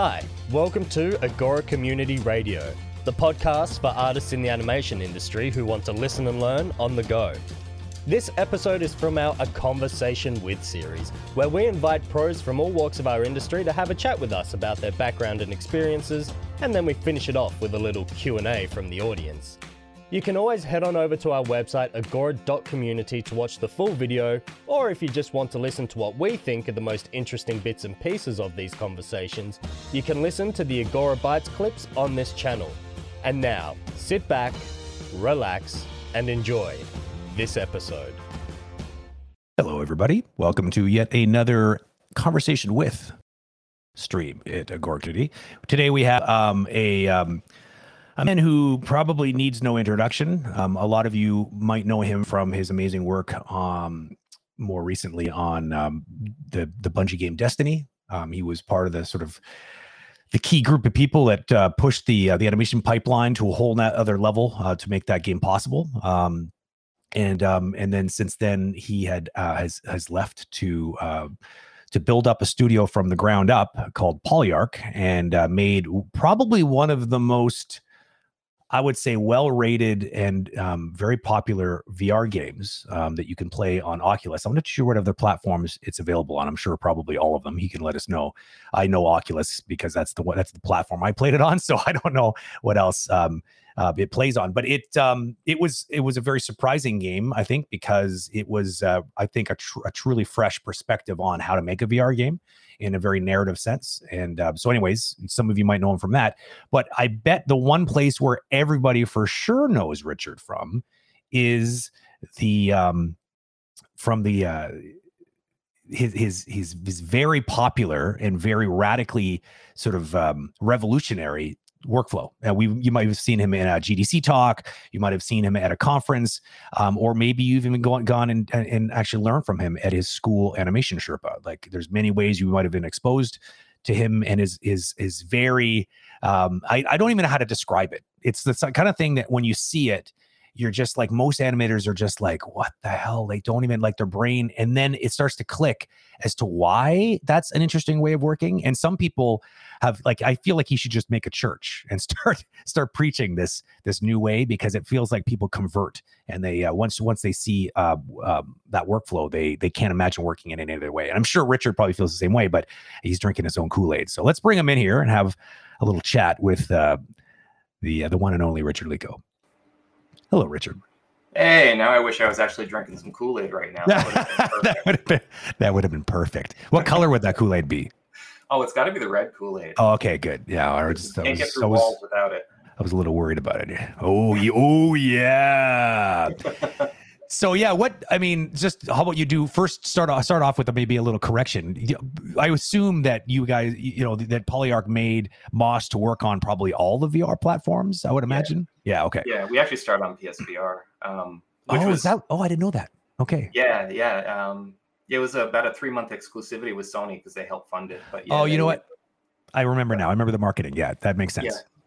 Hi, welcome to Agora Community Radio, the podcast for artists in the animation industry who want to listen and learn on the go. This episode is from our A Conversation With series, where we invite pros from all walks of our industry to have a chat with us about their background and experiences, and then we finish it off with a little Q&A from the audience. You can always head on over to our website agora.community to watch the full video, or if you just want to listen to what we think are the most interesting bits and pieces of these conversations, you can listen to the Agora Bytes clips on this channel. And now, sit back, relax, and enjoy this episode. Hello, everybody. Welcome to yet another conversation with stream at Agora. Today we have um, a. Um, a man who probably needs no introduction. Um, a lot of you might know him from his amazing work um, more recently on um, the the Bungie game Destiny. Um, he was part of the sort of the key group of people that uh, pushed the uh, the animation pipeline to a whole other level uh, to make that game possible. Um, and um, and then since then he had uh, has has left to uh, to build up a studio from the ground up called Polyarc and uh, made probably one of the most I would say well rated and um, very popular VR games um, that you can play on Oculus. I'm not sure what other platforms it's available on. I'm sure probably all of them. He can let us know. I know Oculus because that's the that's the platform I played it on. So I don't know what else um, uh, it plays on. But it um, it was it was a very surprising game, I think, because it was uh, I think a, tr- a truly fresh perspective on how to make a VR game in a very narrative sense. And uh, so, anyways, some of you might know him from that. But I bet the one place where everybody for sure knows Richard from is the um, from the uh, his his his his very popular and very radically sort of um, revolutionary workflow. Uh, we you might have seen him in a GDC talk, you might have seen him at a conference, um, or maybe you've even gone gone and, and actually learned from him at his school animation Sherpa. Like there's many ways you might have been exposed to him and his is is very um, I, I don't even know how to describe it. It's the kind of thing that when you see it, you're just like most animators are just like, what the hell? They don't even like their brain. And then it starts to click as to why that's an interesting way of working. And some people have like, I feel like he should just make a church and start start preaching this this new way because it feels like people convert and they uh, once once they see uh, uh, that workflow, they they can't imagine working in any other way. And I'm sure Richard probably feels the same way, but he's drinking his own Kool Aid. So let's bring him in here and have a little chat with uh, the uh, the one and only Richard Lico. Hello, Richard. Hey, now I wish I was actually drinking some Kool Aid right now. That would have been, would been perfect. What color would that Kool Aid be? Oh, it's got to be the red Kool Aid. Oh, okay, good. Yeah, I just can't was, get through was, walls without it. I was a little worried about it. Oh, oh yeah. So yeah, what I mean, just how about you do first start off start off with maybe a little correction. I assume that you guys, you know, that Polyarc made Moss to work on probably all the VR platforms. I would imagine. Yeah. yeah okay. Yeah, we actually started on PSVR. Um, oh, was, is that? Oh, I didn't know that. Okay. Yeah, yeah. Um, it was about a three month exclusivity with Sony because they helped fund it. But yeah, oh, you know what? I remember now. I remember the marketing. Yeah, that makes sense. Yeah.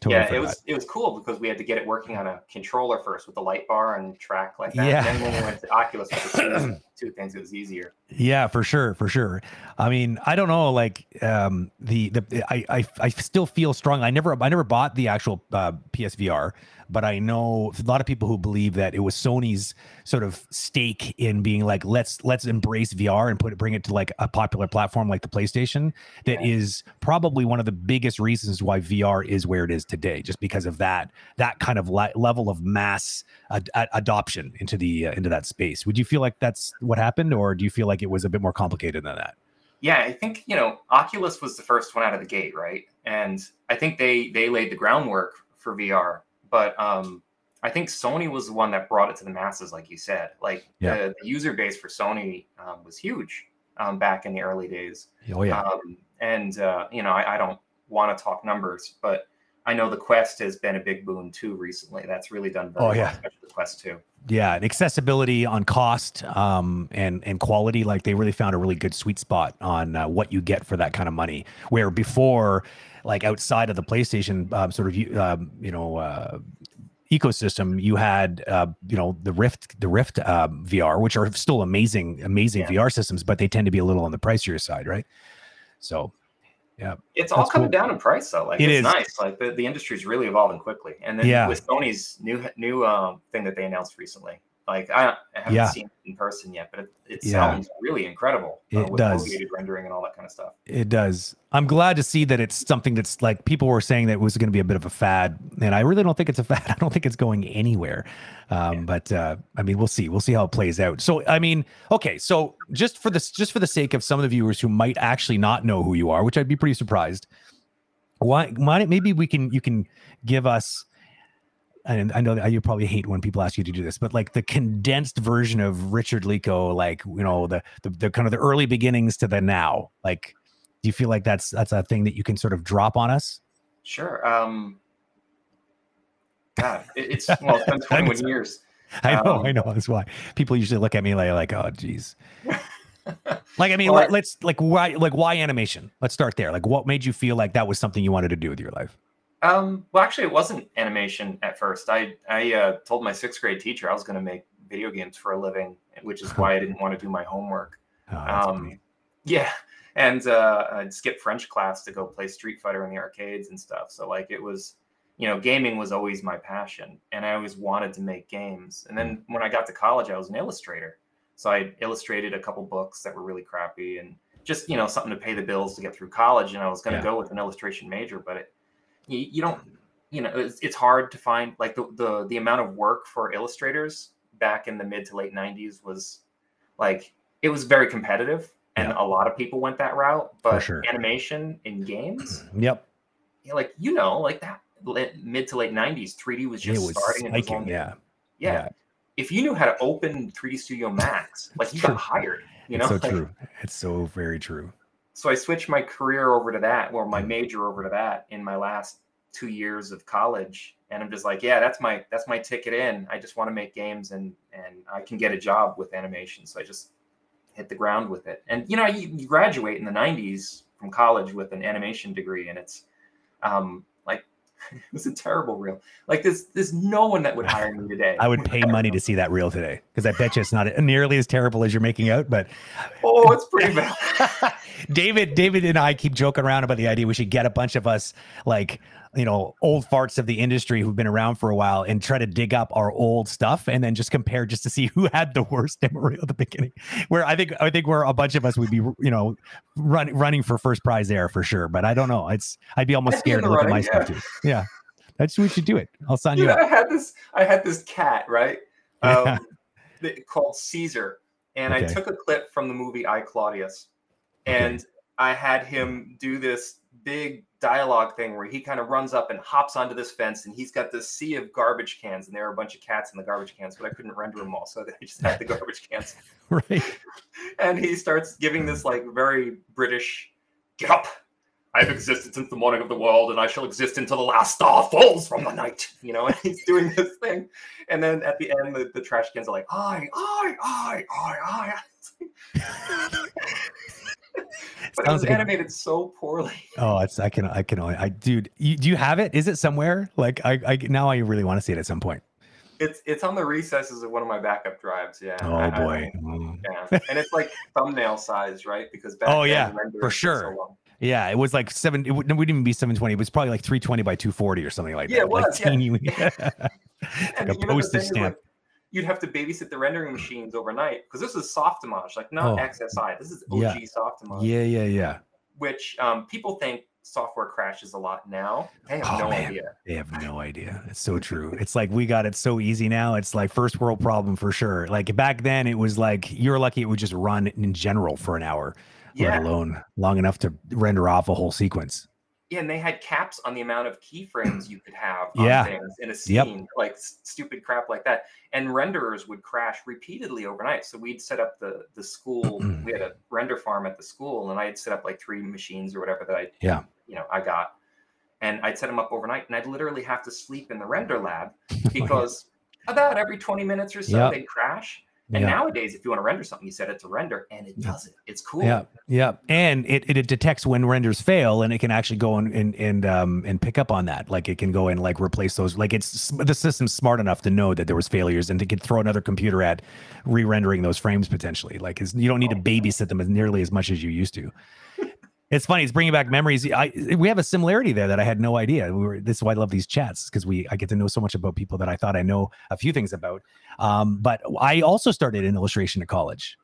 Totally yeah, it was it was cool because we had to get it working on a controller first with the light bar and track like that. Yeah. then when we went to Oculus with two, two things, it was easier. Yeah, for sure, for sure. I mean, I don't know, like um, the the I, I I still feel strong. I never I never bought the actual uh, PSVR but I know a lot of people who believe that it was Sony's sort of stake in being like, let's let's embrace VR and put it, bring it to like a popular platform like the PlayStation. That yeah. is probably one of the biggest reasons why VR is where it is today, just because of that that kind of le- level of mass ad- ad- adoption into the uh, into that space. Would you feel like that's what happened, or do you feel like it was a bit more complicated than that? Yeah, I think you know Oculus was the first one out of the gate, right? And I think they they laid the groundwork for VR but um, I think Sony was the one that brought it to the masses, like you said. Like yeah. the, the, user base for Sony um, was huge um, back in the early days. Oh yeah. Um, and uh, you know, I, I don't want to talk numbers, but I know the Quest has been a big boon too recently. That's really done very oh, yeah. well, especially the Quest 2. Yeah, and accessibility on cost um, and and quality, like they really found a really good sweet spot on uh, what you get for that kind of money. Where before like outside of the PlayStation uh, sort of um, you know uh, ecosystem, you had uh, you know the Rift, the Rift uh, VR, which are still amazing, amazing yeah. VR systems, but they tend to be a little on the pricier side, right? So, Yeah. It's all coming cool. down in price though. Like It it's is. nice. Like the, the industry's really evolving quickly. And then Yeah. with Sony's new new um, thing that they announced recently, like I, I haven't Yeah. seen it in person yet, but it, it Yeah. sounds really incredible. uh, It with does. rendering and all that kind of stuff. It does. I'm glad to see that it's something that's like people were saying that it was going to be a bit of a fad, and I really don't think it's a fad. I don't think it's going anywhere. Um, But uh, I mean, we'll see. We'll see how it plays out. So, I mean, okay. So, just for this, just for the sake of some of the viewers who might actually not know who you are, which I'd be pretty surprised. Why? Why? Maybe we can. You can give us. And I know that you probably hate when people ask you to do this, but like the condensed version of Richard Lico, like you know the, the the kind of the early beginnings to the now. Like, do you feel like that's that's a thing that you can sort of drop on us? Sure. Um, God, it, it's well, it's been 21 years. I know, Um, I know. That's why people usually look at me like, like, oh, geez. Like, I mean, Well, let, let's like why like why animation? Let's start there. Like, what made you feel like that was something you wanted to do with your life? Um, well, actually, it wasn't animation at first. I I uh, told my sixth grade teacher I was going to make video games for a living, which is why I didn't want to do my homework. Oh, Um. Yeah, and uh, I'd skip French class to go play Street Fighter in the arcades and stuff. So like it was, you know, gaming was always my passion, and I always wanted to make games. And then when I got to college, I was an illustrator, so I illustrated a couple books that were really crappy and just you know something to pay the bills to get through college. And I was going to Yeah. go with an illustration major, but it, you, you don't, you know, it's, it's hard to find like the, the the amount of work for illustrators back in the mid to late '90s was like it was very competitive and Yeah. a lot of people went that route but sure. animation in games Yep, know, like you know like that mid to late 90s 3d was just was starting and it spiking. only- Yeah, yeah. if you knew how to open 3d studio max like you got hired you know it's so Like, true. It's so very true. So i switched my career over to that or Mm. my major over to that in my last two years of college. And i'm just like yeah that's my that's my ticket in. I just want to make games and and i can get a job with animation. So i just hit the ground with it. And you know you, you graduate in the 90s from college with an animation degree and it's um it was a terrible reel like there's there's no one that would hire me today I would pay money to see that reel today because I bet you it's not nearly as terrible as you're making out. But oh it's pretty bad David, David and I keep joking around about the idea we should get a bunch of us like you know old farts of the industry who've been around for a while and try to dig up our old stuff and then just compare just to see who had the worst demo reel at the beginning. Where I think I think where a bunch of us would be you know run, running for first prize there for sure. But I don't know. It's I'd be almost I'd be in scared to look at my running, stuff too. Yeah, that's we should do it. I'll sign you Dude, up. I had this. I had this cat, right? Um, that- called Caesar, and I took a clip from the movie I Claudius, and I had him do this big dialogue thing where he kind of runs up and hops onto this fence, and he's got this sea of garbage cans, and there are a bunch of cats in the garbage cans, but I couldn't render them all, so I just had the garbage cans, Right. and he starts giving this like very British, get up. I've existed since the morning of the world, and I shall exist until the last star falls from the night. You know, and he's doing this thing, and then at the end, the, the trash cans are like, "I, I, I, I, I." but it Sounds was like a- animated so poorly. Oh, it's I can I can only I dude. You, do you have it? Is it somewhere? Like I I now I really want to see it at some point. It's it's on the recesses of one of my backup drives. Yeah. Oh I- I- boy. Mm. yeah, and it's like thumbnail size, right? Because back Oh, yeah, for so sure. Yeah, it was like seven. It would, it wouldn't even be seven twenty. It was probably like three twenty by two forty or something like Yeah, that. it like was, yeah. teeny- And like a you know, the postage stamp. like, you'd have to babysit the rendering machines overnight because this is Softimage, like not Oh, XSI. This is OG yeah. Softimage, yeah, yeah, yeah. which um, people think software crashes a lot now. They have Oh, no man. idea. They have no idea. It's so true. It's like we got it so easy now. It's like first world problem for sure. Like back then, it was like you're lucky it would just run in general for an hour, Yeah, let alone long enough to render off a whole sequence. Yeah, and they had caps on the amount of keyframes you could have on Yeah. things in a Yep. scene, like s- stupid crap like that. And renderers would crash repeatedly overnight. So we'd set up the the school. we had a render farm at the school, and I'd set up like three machines or whatever that I Yeah. you know I got, and I'd set them up overnight, and I'd literally have to sleep in the render lab oh, because about every 20 minutes or so Yep. they'd crash. And Yeah. nowadays, if you want to render something, you set it to render, and it does it. It's cool. Yeah, yeah, and it, it, it detects when renders fail, and it can actually go and and and um and pick up on that. Like it can go and like replace those. Like it's the system's smart enough to know that there was failures, and to can throw another computer at re-rendering those frames potentially. Like you don't need to Oh. babysit them as nearly as much as you used to. It's funny. It's bringing back memories. I we have a similarity there that I had no idea. We were. This is why I love these chats because we I get to know so much about people that I thought I know a few things about. Um, but I also started in illustration at college.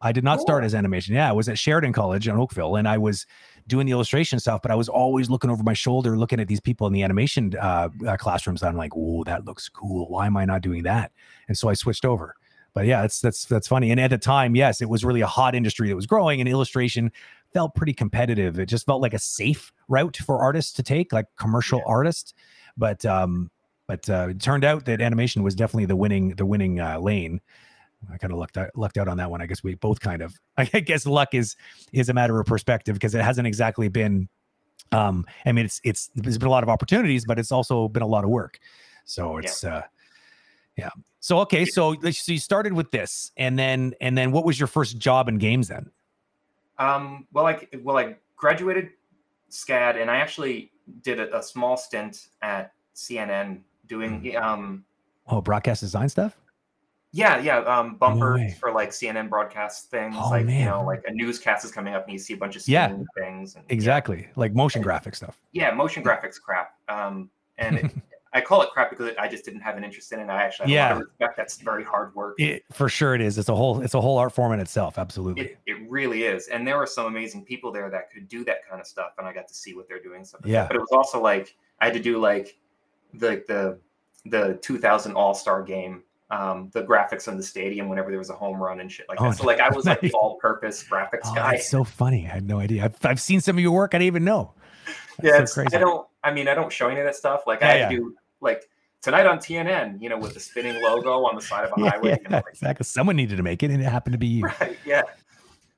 I did not start as animation. Yeah, I was at Sheridan College in Oakville, and I was doing the illustration stuff. But I was always looking over my shoulder, looking at these people in the animation uh, uh, classrooms. I'm like, "Oh, that looks cool. Why am I not doing that?" And so I switched over. But yeah, that's that's that's funny. And at the time, yes, it was really a hot industry that was growing, and illustration felt pretty competitive. It just felt like a safe route for artists to take, like commercial artists. But um, but uh, it turned out that animation was definitely the winning the winning uh, lane. I kind of lucked out, lucked out on that one. I guess we both kind of. I guess luck is is a matter of perspective because it hasn't exactly been. Um, I mean, it's it's there's been a lot of opportunities, but it's also been a lot of work. So it's uh, yeah. So okay, so so you started with this, and then and then what was your first job in games then? Um, well, I well I graduated SCAD, and I actually did a, a small stint at CNN doing Mm. um, Oh, broadcast design stuff. yeah, yeah, um, bumpers way. for like CNN broadcast things. Oh, like you know, like a newscast is coming up, and you see a bunch of Yeah. things. And, yeah. Exactly, like motion graphic stuff. Yeah, motion graphics crap. Um, and it, I call it crap because I just didn't have an interest in it. I actually have a lot of respect. That's very hard work. It, for sure, it is. It's a whole. It's a whole art form in itself. Absolutely. It, it really is. And there were some amazing people there that could do that kind of stuff. And I got to see what they're doing. That. Yeah. But it was also like I had to do like the the the 2000 All Star game, um, the graphics on the stadium whenever there was a home run and shit like Oh, that. So like I was like all purpose graphics Oh, guy. that's so funny. I had no idea. I've, I've seen some of your work. I didn't even know. That's yeah, so it's, crazy. I don't. I mean, I don't show any of that stuff. Like Yeah, I had yeah. to do like tonight on TNN, you know, with the spinning logo on the side of a Yeah, highway. yeah, and, like, exactly. Someone needed to make it, and it happened to be you. right yeah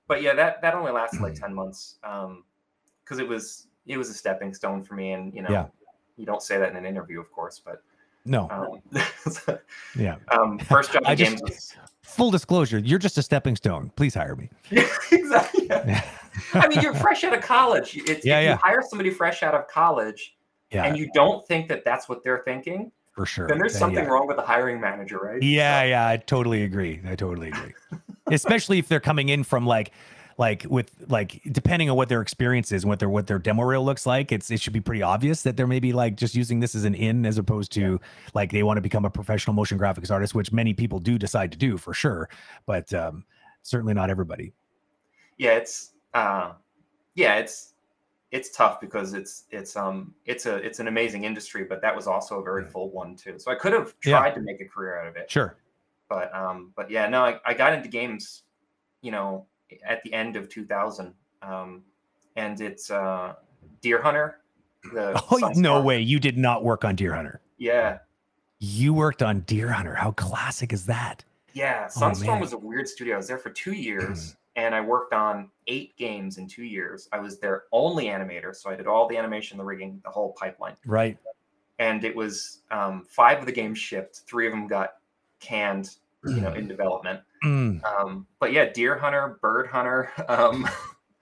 but yeah that that only lasted like 10 months um because it was it was a stepping stone for me and you know Yeah. you don't say that in an interview of course but No, um, yeah. um first job I just- was Full disclosure, you're just a stepping stone. Please hire me. exactly yeah. i mean you're fresh out of college it's, Yeah, if yeah. you hire somebody fresh out of college Yeah, and you don't think that that's what they're thinking for sure. then there's Then, something yeah. wrong with the hiring manager right Yeah, yeah, I totally agree. I totally agree. Especially if they're coming in from like like with like depending on what their experience is and what their what their demo reel looks like, it's it should be pretty obvious that they're maybe like just using this as an in as opposed to like they want to become a professional motion graphics artist, which many people do decide to do for sure, but um certainly not everybody. yeah it's uh yeah it's it's tough because it's it's um it's a it's an amazing industry but that was also a very full one too so i could have Yeah. tried to make a career out of it Sure. but um but yeah no i, I got into games you know at the end of 2000 um and it's uh deer hunter the Oh no way, you did not work on Deer Hunter. yeah You worked on Deer Hunter. How classic is that? yeah Oh, sunstorm man. was a weird studio i was there for two years and i worked on eight games in two years i was their only animator so i did all the animation the rigging the whole pipeline Right. and it was um, five of the games shipped three of them got canned you know in development Mm, um, but yeah deer hunter bird hunter um,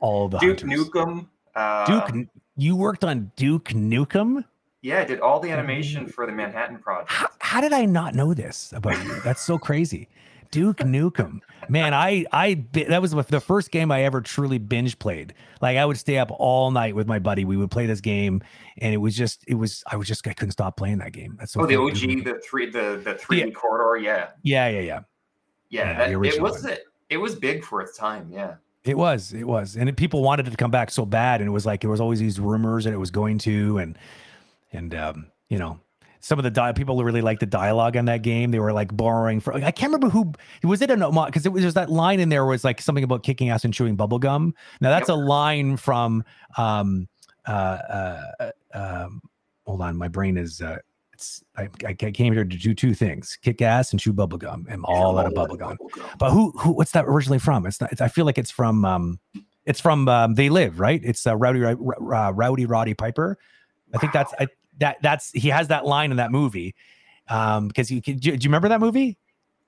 all the duke hunters. nukem uh, Duke, you worked on Duke Nukem. yeah I did all the animation for the manhattan project How, how did I not know this about you? That's so crazy. Duke Nukem, man, I I that was the first game I ever truly binge played. Like I would stay up all night with my buddy. We would play this game, and it was just it was I was just I couldn't stop playing that game. That's so oh the og Duke the three the the 3d corridor yeah yeah yeah yeah. yeah, Yeah, that, it was it, it was big for its time yeah It was, it was, and it, people wanted it to come back so bad, and it was like there was always these rumors that it was going to, and and um, you know, some of the di- people really liked the dialogue in that game. They were like borrowing from. I can't remember who was it a because it was there's that line in there was like something about kicking ass and chewing bubble gum. Now that's Yep. a line from um uh uh um hold on, my brain is uh. It's, I, I came here to do two things: kick ass and chew bubble gum. I'm all out of bubble gum. But who who what's that originally from? It's not. It's, I feel like it's from um, it's from um, They Live, right? It's uh, Rowdy Ro- Ro- uh, Rowdy Roddy Piper. I think that's I, that that's he has that line in that movie. Um, because you can, do, you- do you remember that movie?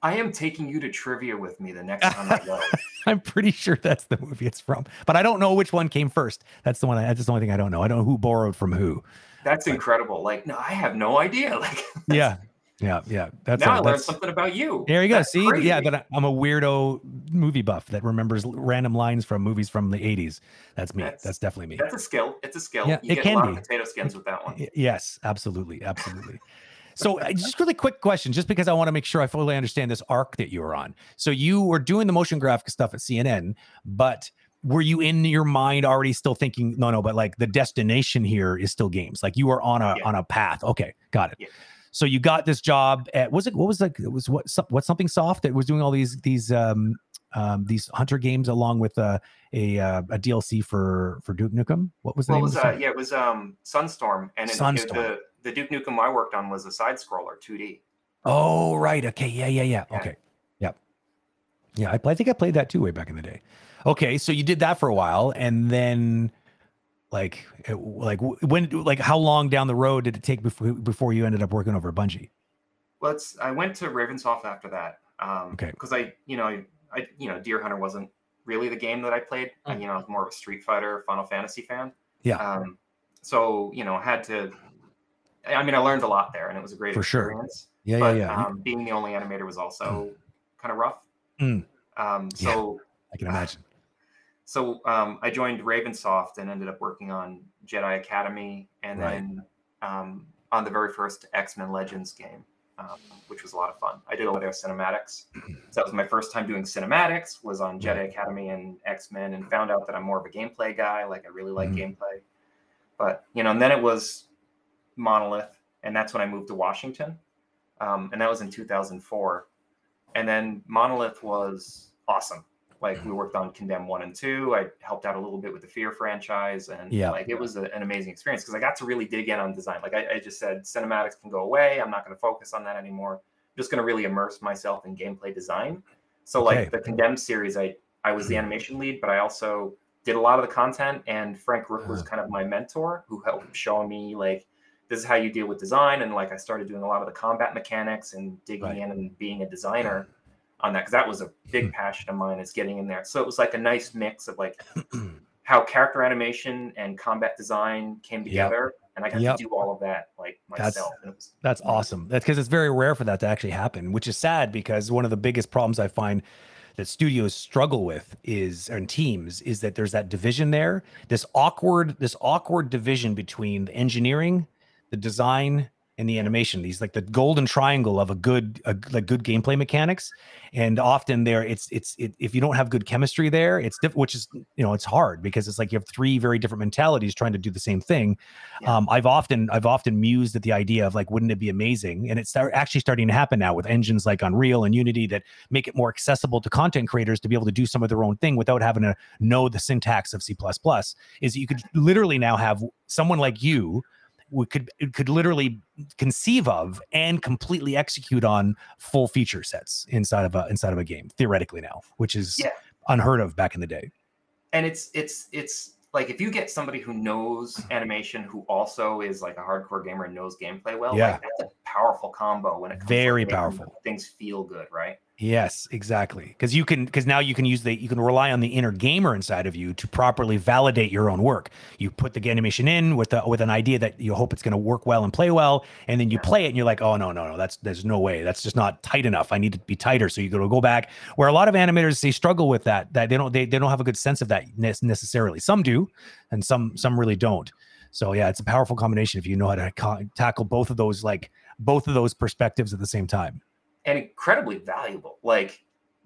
i am taking you to trivia with me the next time i go I'm pretty sure that's the movie it's from, but I don't know which one came first. That's the one. I, that's the only thing I don't know. I don't know who borrowed from who. that's incredible like no i have no idea like Yeah, Yeah, yeah. That's now a- I learned that's- something about you. There you go. That's See, yeah, crazy. but I- I'm a weirdo movie buff that remembers random lines from movies from the 80s. That's me. That's, That's- definitely me. That's a skill. It's a skill. Yeah, you it get can a lot be. of potato skins with that one. Yes, absolutely, absolutely. So, just really quick question, just because I want to make sure I fully understand this arc that you were on. So, you were doing the motion graphic stuff at CNN, but were you in your mind already still thinking, no, no, but like the destination here is still games? Like you were on a Yeah. on a path. Okay, got it. Yeah. So you got this job at was it what was like it was what some- what something soft that was doing all these these um um these hunter games along with uh, a uh, a DLC for for Duke Nukem. What was the Well, was uh, yeah, it was um, Sunstorm, and it, it- the the Duke Nukem I worked on was a side scroller, 2D. Oh, right. Okay. Yeah, yeah, yeah. Yeah. Okay. Yep. Yeah, I, I think I played that too way back in the day. Okay, so you did that for a while, and then, like, it, like when, like, how long down the road did it take before before you ended up working over at Bungie? Let's. I went to Ravensoft after that. Um, Okay. Because I, you know, I, I, you know, Deer Hunter wasn't really the game that I played. I, you know, I was more of a Street Fighter, Final Fantasy fan. Mm. Yeah. Um, so you know, had to. I mean, I learned a lot there, and it was a great For sure. experience. Yeah, but yeah, yeah. Um, being the only animator was also kind of rough. Mm. Um, Yeah. so I can imagine. So um, I joined Ravensoft and ended up working on Jedi Academy, and Right. then um, on the very first X Men Legends game, um, which was a lot of fun. I did a lot of cinematics. so that was my first time doing cinematics. Was on Jedi. Academy and X Men, and found out that I'm more of a gameplay guy. Like I really like Mhm. gameplay, but you know, and then it was Monolith, and that's when I moved to Washington, um, and that was in 2004. And then Monolith was awesome. Like we worked on Condemn one and two. I helped out a little bit with the Fear franchise, and Yeah. like it was a- an amazing experience because I got to really dig in on design. Like I, I just said, cinematics can go away. I'm not going to focus on that anymore. I'm just going to really immerse myself in gameplay design. So Okay. like the Condemned series, I I was the animation lead, but I also did a lot of the content. And Frank Rook was Uh-huh. kind of my mentor, who helped show me like this is how you deal with design. And like I started doing a lot of the combat mechanics and digging Right. in and being a designer on that because that was a big Hmm. passion of mine is getting in there. So it was like a nice mix of like how character animation and combat design came together, and I got Yep. to do all of that like myself. It was, That's awesome. That's because it's very rare for that to actually happen, which is sad because one of the biggest problems I find that studios struggle with is and teams is that there's that division there, this awkward, this awkward division between the engineering, the design, and the animation. These like the golden triangle of a good, a, like good gameplay mechanics, and often there it's it's it, if you don't have good chemistry there, it's diff- which is you know it's hard because it's like you have three very different mentalities trying to do the same thing. Yeah. Um, I've often I've often mused at the idea of like, wouldn't it be amazing? And it's start, actually starting to happen now with engines like Unreal and Unity that make it more accessible to content creators to be able to do some of their own thing without having to know the syntax of C++. Is you could literally now have someone like you we could could literally conceive of and completely execute on full feature sets inside of a inside of a game theoretically now, which is Yeah. unheard of back in the day. and it's it's it's like if you get somebody who knows animation who also is like a hardcore gamer and knows gameplay well, Yeah. like that's a powerful combo when it comes Very making powerful. things feel good, right? Yes, exactly. Because you can, because now you can use the, you can rely on the inner gamer inside of you to properly validate your own work. You put the animation in with the, with an idea that you hope it's going to work well and play well, and then you play it and you're like, oh no, no, no, that's there's no way, that's just not tight enough. I need to be tighter. So you got to go back. Where a lot of animators they struggle with that, that they don't they, they don't have a good sense of that ne- necessarily. Some do, and some some really don't. So yeah, it's a powerful combination if you know how to co- tackle both of those like both of those perspectives at the same time. And incredibly valuable. Like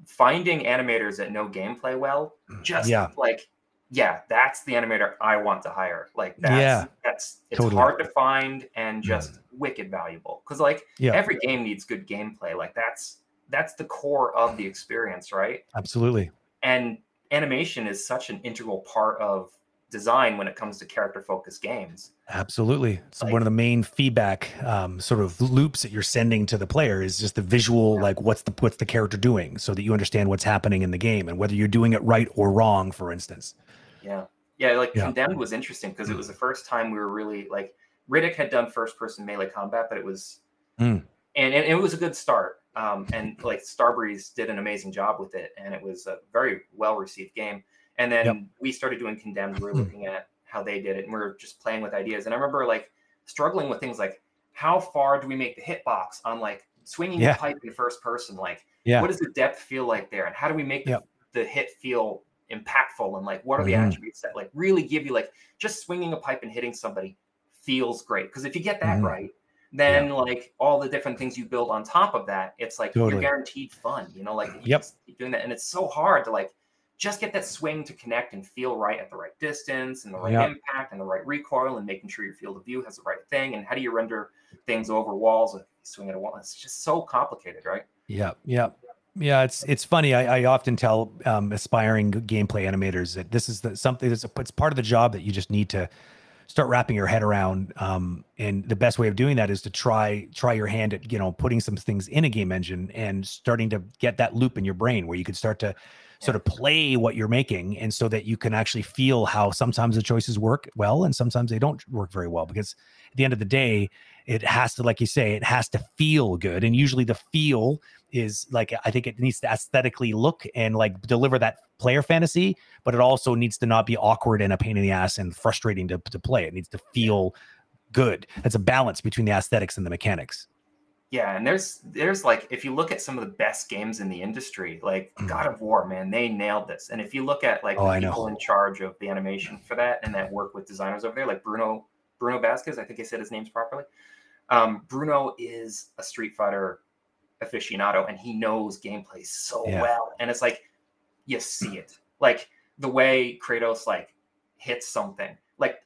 finding animators that know gameplay well, mm, just Yeah. like yeah, that's the animator I want to hire. Like that's Yeah. that's it's Totally. hard to find and mm. just wicked valuable. Because like Yeah. every game needs good gameplay. Like that's that's the core of the experience, right? Absolutely. and animation is such an integral part of design when it comes to character focused games Absolutely. So Like- one of the main feedback um, sort of loops that you're sending to the player is just the visual, Yeah. like what's the what's the character doing, so that you understand what's happening in the game and whether you're doing it right or wrong. For instance. yeah yeah like Yeah. condemned was interesting because it was the first time we were really like riddick had done first person melee combat but it was Mm. and, and it was a good start um, and like starbreeze did an amazing job with it and it was a very well received game and then Yep. we started doing condemned we were looking at how they did it and we are just playing with ideas and i remember like struggling with things like how far do we make the hitbox on like swinging Yeah. the pipe in first person? Like, Yeah. what does the depth feel like there, and how do we make the- Yep. the, hit feel impactful? And like, what are the Mhm. attributes that like really give you like just swinging a pipe and hitting somebody feels great? Because if you get that Mhm. right, then like all the different things you build on top of that, it's like Totally. you're guaranteed fun. You know, like you Yep. keep doing that, and it's so hard to like just get that swing to connect and feel right at the right distance and the right Yep. impact and the right recoil and making sure your field of view has the right thing. And how do you render things over walls if you swing at a wall? It's just so complicated, right? Yeah, yeah, yeah. It's it's funny. I, I often tell um, aspiring gameplay animators that this is the, something that's it's part of the job that you just need to start wrapping your head around. Um, and the best way of doing that is to try try your hand at you know putting some things in a game engine and starting to get that loop in your brain where you could start to sort of play what you're making and so that you can actually feel how sometimes the choices work well and sometimes they don't work very well because at the end of the day it has to like you say it has to feel good and usually the feel is like i think it needs to aesthetically look and like deliver that player fantasy but it also needs to not be awkward and a pain in the ass and frustrating to, to play. It needs to feel good. It's a balance between the aesthetics and the mechanics Yeah, and there's there's like if you look at some of the best games in the industry, like God of War, man, they nailed this. And if you look at like Mm. Oh, I the know. people in charge of the animation for that and that work with designers over there, like Bruno Bruno Vasquez, I think I said his name's properly. Um, Bruno is a Street Fighter aficionado, and he knows gameplay so Yeah. well. And it's like you see it, like the way Kratos like hits something, like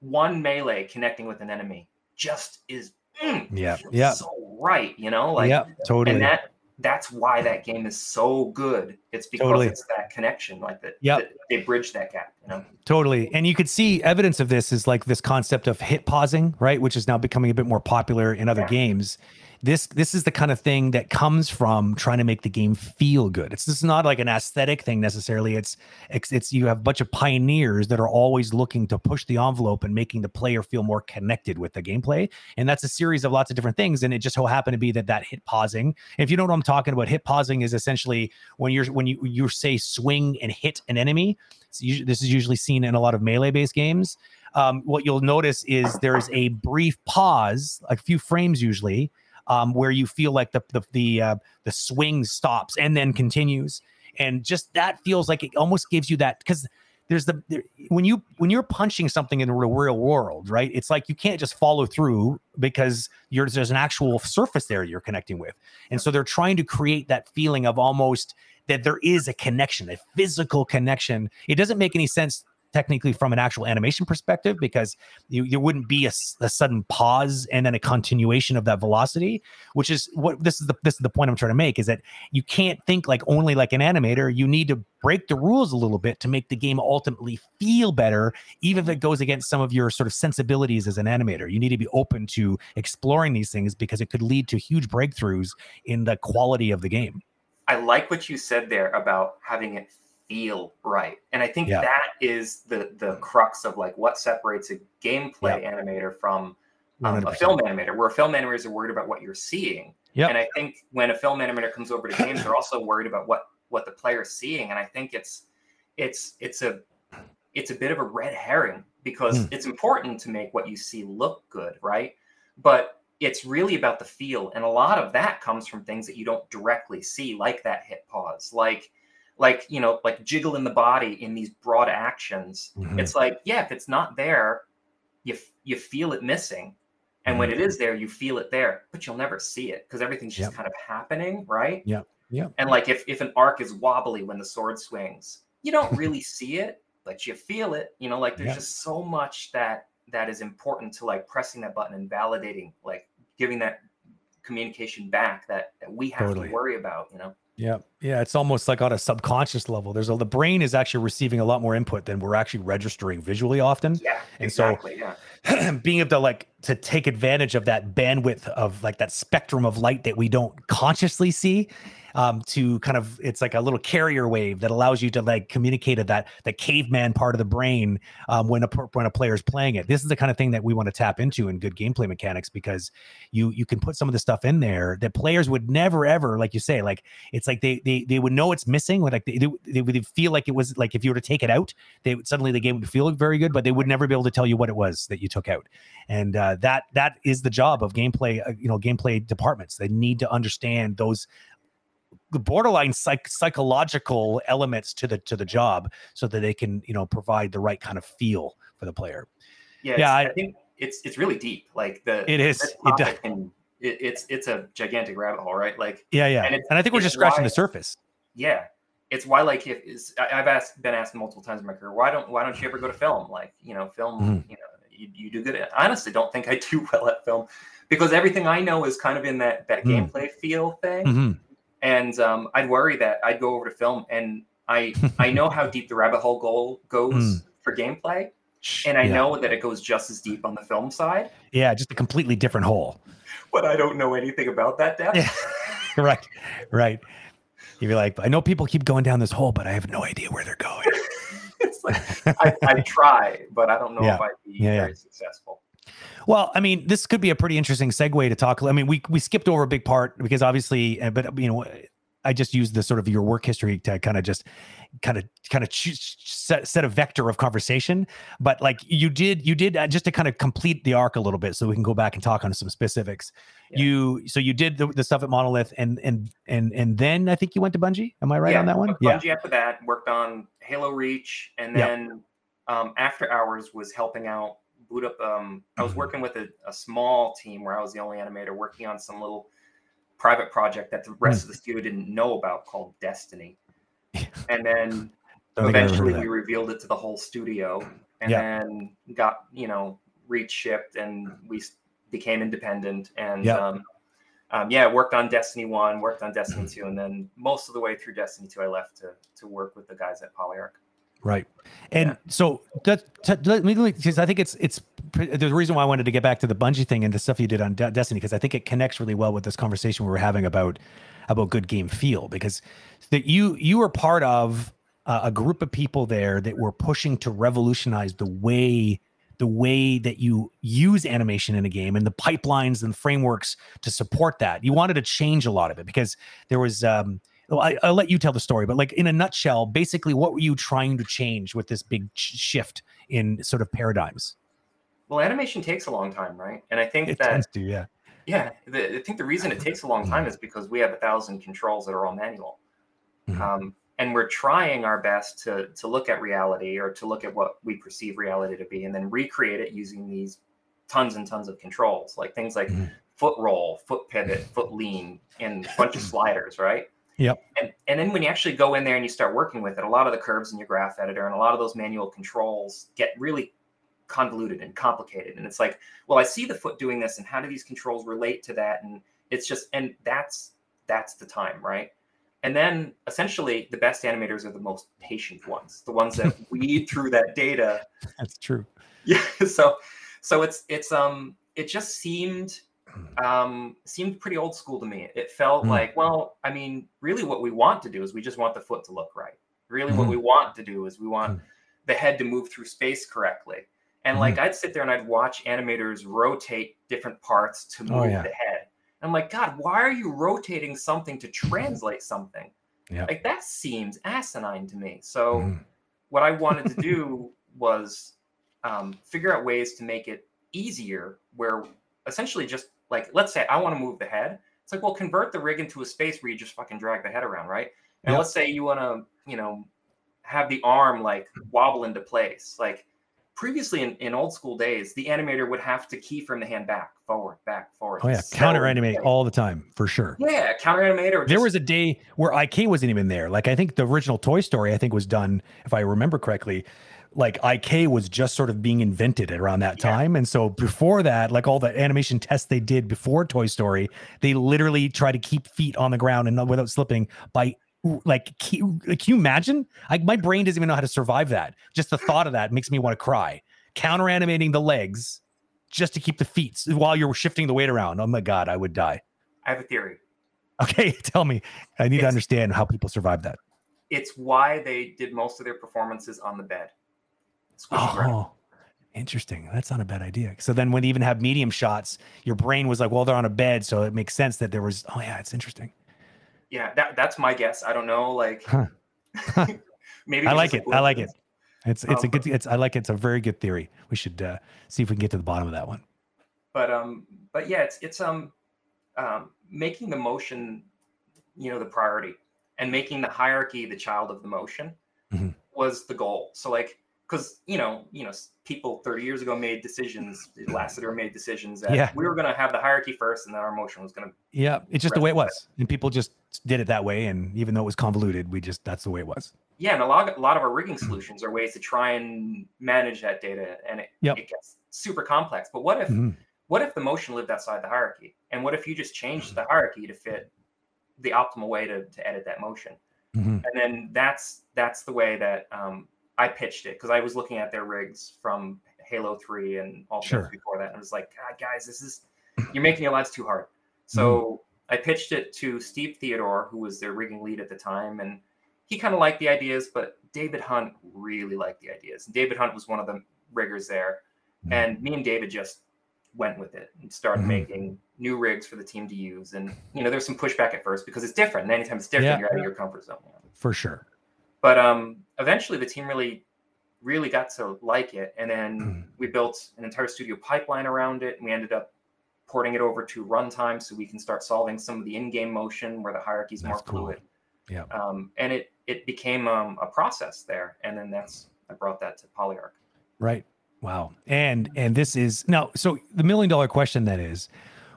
one melee connecting with an enemy, just is mm, Yeah, yeah. so right, you know, like yeah totally and that that's why that game is so good. It's because Totally. it's that connection, like that. That they bridge that gap. You know. Totally. And you could see evidence of this is like this concept of hit pausing, right? Which is now becoming a bit more popular in other Yeah. games. This this is the kind of thing that comes from trying to make the game feel good. It's just not like an aesthetic thing necessarily. It's it's, it's you have a bunch of pioneers that are always looking to push the envelope and making the player feel more connected with the gameplay. And that's a series of lots of different things. And it just so happened to be that that hit pausing. If you know what I'm talking about, hit pausing is essentially when you're when you you say swing and hit an enemy. This is usually seen in a lot of melee based games. Um, what you'll notice is there's a brief pause, a few frames usually, um, where you feel like the the the, uh, the swing stops and then continues, and just that feels like it almost gives you that because there's the there, when you when you're punching something in the real world, right? It's like you can't just follow through because there's an actual surface there you're connecting with, and so they're trying to create that feeling of almost that there is a connection, a physical connection. It doesn't make any sense technically from an actual animation perspective because you, there wouldn't be a sudden pause and then a continuation of that velocity which is what this is the this is the point i'm trying to make is that you can't think like only like an animator. You need to break the rules a little bit to make the game ultimately feel better even if it goes against some of your sort of sensibilities as an animator. You need to be open to exploring these things because it could lead to huge breakthroughs in the quality of the game. I like what you said there about having it feel right, and I think Yeah. that is the the crux of like what separates a gameplay animator from um, a film animator. Where film animators are worried about what you're seeing, Yep. and I think when a film animator comes over to games, they're also worried about what what the player's seeing, and I think it's it's it's a it's a bit of a red herring because Mm. it's important to make what you see look good, right? But it's really about the feel, and a lot of that comes from things that you don't directly see, like that hit pause, like like you know, like jiggling the body in these broad actions. Mhm. It's like, yeah, if it's not there, you you feel it missing, and when Mm-hmm. it is there, you feel it there, but you'll never see it because everything's just Yep. kind of happening, right? yeah yeah And like if if an arc is wobbly when the sword swings, you don't really see it, but you feel it. You know, like there's Yep. just so much that that is important to like pressing that button and validating, like giving that communication back that, that we have Totally. to worry about. You know. Yeah, yeah, it's almost like on a subconscious level. There's a the brain is actually receiving a lot more input than we're actually registering visually often. Yeah. And so- exactly. yeah. Being able to like to take advantage of that bandwidth of like that spectrum of light that we don't consciously see, um, to kind of it's like a little carrier wave that allows you to like communicate at that the caveman part of the brain um, when a when a player is playing it. This is the kind of thing that we want to tap into in good gameplay mechanics because you you can put some of the stuff in there that players would never ever like you say like it's like they they they would know it's missing like they, they, they would feel like it was like if you were to take it out they suddenly the game would feel very good but they would never be able to tell you what it was that you took out and uh, that that is the job of gameplay uh, you know gameplay departments they need to understand those the borderline psych- psychological elements to the to the job so that they can you know provide the right kind of feel for the player. Yeah yeah I, I, think it's it's really deep like the it is. it, does. and it, it's it's a gigantic rabbit hole right? Like yeah yeah. and, and i think we're just scratching why, the surface. Yeah. It's why like if is i've asked been asked multiple times in my career why don't why don't you ever go to film? Like you know film mm-hmm. you know you, you do good at I honestly don't think i do well at film because everything i know is kind of in that that mm-hmm. gameplay feel thing. Mm-hmm and um, I'd worry that I'd go over to film and I I know how deep the rabbit hole goal goes mm. for gameplay, and I yeah. know that it goes just as deep on the film side. Yeah, just a completely different hole. But I don't know anything about that depth. Yeah. right, right. You'd be like, I know people keep going down this hole, but I have no idea where they're going. it's like I, I, try, but I don't know yeah. if I'd be yeah, very successful. Well, I mean, this could be a pretty interesting segue to talk. I mean, we we skipped over a big part because obviously, uh, but you know, I just used the sort of your work history to kind of just kind of kind of set, set a vector of conversation. But like you did you did uh, just to kind of complete the arc a little bit so we can go back and talk on some specifics. Yeah. you so you did the, the, stuff at monolith and and and and then i think you went to bungie. Am i right yeah, on that one? bungie yeah. After that worked on halo reach and then um, after hours was helping out boot up. Um, I was mm-hmm. working with a, a, small team where I was the only animator working on some little private project that the rest mm. of the studio didn't know about called Destiny. and then eventually we revealed it to the whole studio and yeah. then got, you know, reach shipped and we became independent and yeah. Um, um, yeah, worked on Destiny One, worked on Destiny mm-hmm. Two, and then most of the way through Destiny Two, I left to to work with the guys at Polyarc. Right. And yeah. so that, let me because I think it's it's the reason why I wanted to get back to the Bungie thing and the stuff you did on De- Destiny because I think it connects really well with this conversation we were having about about good game feel because that you you were part of uh, a group of people there that were pushing to revolutionize the way the way that you use animation in a game and the pipelines and frameworks to support that. You wanted to change a lot of it because there was um, well, I, will let you tell the story, but like in a nutshell, basically, what were you trying to change with this big shift in sort of paradigms? Well, animation takes a long time, right? And I think it that to, yeah, yeah. The, I think the reason it takes a long time is because we have a thousand controls that are all manual, mm-hmm. um, and we're trying our best to to look at reality or to look at what we perceive reality to be, and then recreate it using these tons and tons of controls, like things like mm-hmm. foot roll, foot pivot, foot lean, and a bunch of sliders, right? Yep. And, and then when you actually go in there and you start working with it, a lot of the curves in your graph editor and a lot of those manual controls get really convoluted and complicated. And it's like, well, I see the foot doing this, and how do these controls relate to that? And it's just, and that's that's the time, right? And then essentially the best animators are the most patient ones, the ones that weed through that data. That's true. Yeah. So so it's it's um it just seemed um, seemed pretty old school to me. It felt mm. like, well, I mean, really what we want to do is we just want the foot to look right. Really, mm. what we want to do is we want mm. the head to move through space correctly. And like I'd sit there and I'd watch animators rotate different parts to oh, move oh, yeah. the head. And I'm like, God, why are you rotating something to translate something? Yeah. Like that seems asinine to me. So what I wanted to do was um, figure out ways to make it easier where essentially just like let's say I want to move the head. It's like, well, convert the rig into a space where you just fucking drag the head around, right? And yep. let's say you want to, you know, have the arm like wobble into place. Like previously in, in old school days, the animator would have to keyframe the hand back, forward, back, forward. Oh yeah, counter animate all the time for sure. Yeah, counter animator. There was a day where IK wasn't even there. Like I think the original Toy Story, I think was done, if I remember correctly, like IK was just sort of being invented around that time. Yeah. And so before that, like all the animation tests they did before Toy Story, they literally try to keep feet on the ground and without slipping by like can, can you imagine? Like my brain doesn't even know how to survive that. Just the thought of that makes me want to cry. Counter animating the legs just to keep the feet while you're shifting the weight around. Oh my god, I would die. I have a theory. Okay, tell me. I need to understand how people survive that. It's why they did most of their performances on the bed. Oh, interesting. That's not a bad idea. So then, when they even have medium shots, your brain was like, "Well, they're on a bed, so it makes sense that there was." Oh, yeah, it's interesting. Yeah, that, that's my guess. I don't know. Like, Huh. maybe I like it. I like it. It's it's a Um, good. It's I like it. It's a very good theory. We should uh, see if we can get to the bottom of that one. But um, but yeah, it's it's um, um, making the motion, you know, the priority, and making the hierarchy the child of the motion Mhm. was the goal. So like, because you know, you know, people 30 years ago made decisions. Lasseter made decisions that Yeah. we were going to have the hierarchy first, and then our motion was going to. Yeah, it's just the way it was, and people just did it that way. And even though it was convoluted, we just that's the way it was. Yeah, and a lot, a lot of our rigging solutions are ways to try and manage that data, and it, Yep. it gets super complex. But what if Mhm. what if the motion lived outside the hierarchy? And what if you just changed the hierarchy to fit the optimal way to, to edit that motion? Mhm. And then that's that's the way that um, I pitched it because I was looking at their rigs from Halo 3 and all Sure. others before that. And I was like, God, guys, this is you're making your lives too hard. So Mm-hmm. I pitched it to Steve Theodore, who was their rigging lead at the time, and he kind of liked the ideas, but David Hunt really liked the ideas. And David Hunt was one of the riggers there. Mhm. And me and David just went with it and started Mhm. making new rigs for the team to use. And you know, there's some pushback at first because it's different. And anytime it's different, Yeah. you're out of your comfort zone. For sure. But um, eventually, the team really, really got to like it, and then Mhm. we built an entire studio pipeline around it, and we ended up porting it over to runtime so we can start solving some of the in-game motion where the hierarchy is more cool. fluid. Yeah. Um, and it it became um, a process there, and then that's I brought that to Polyarc. Right. Wow. And and this is now so the million dollar question then is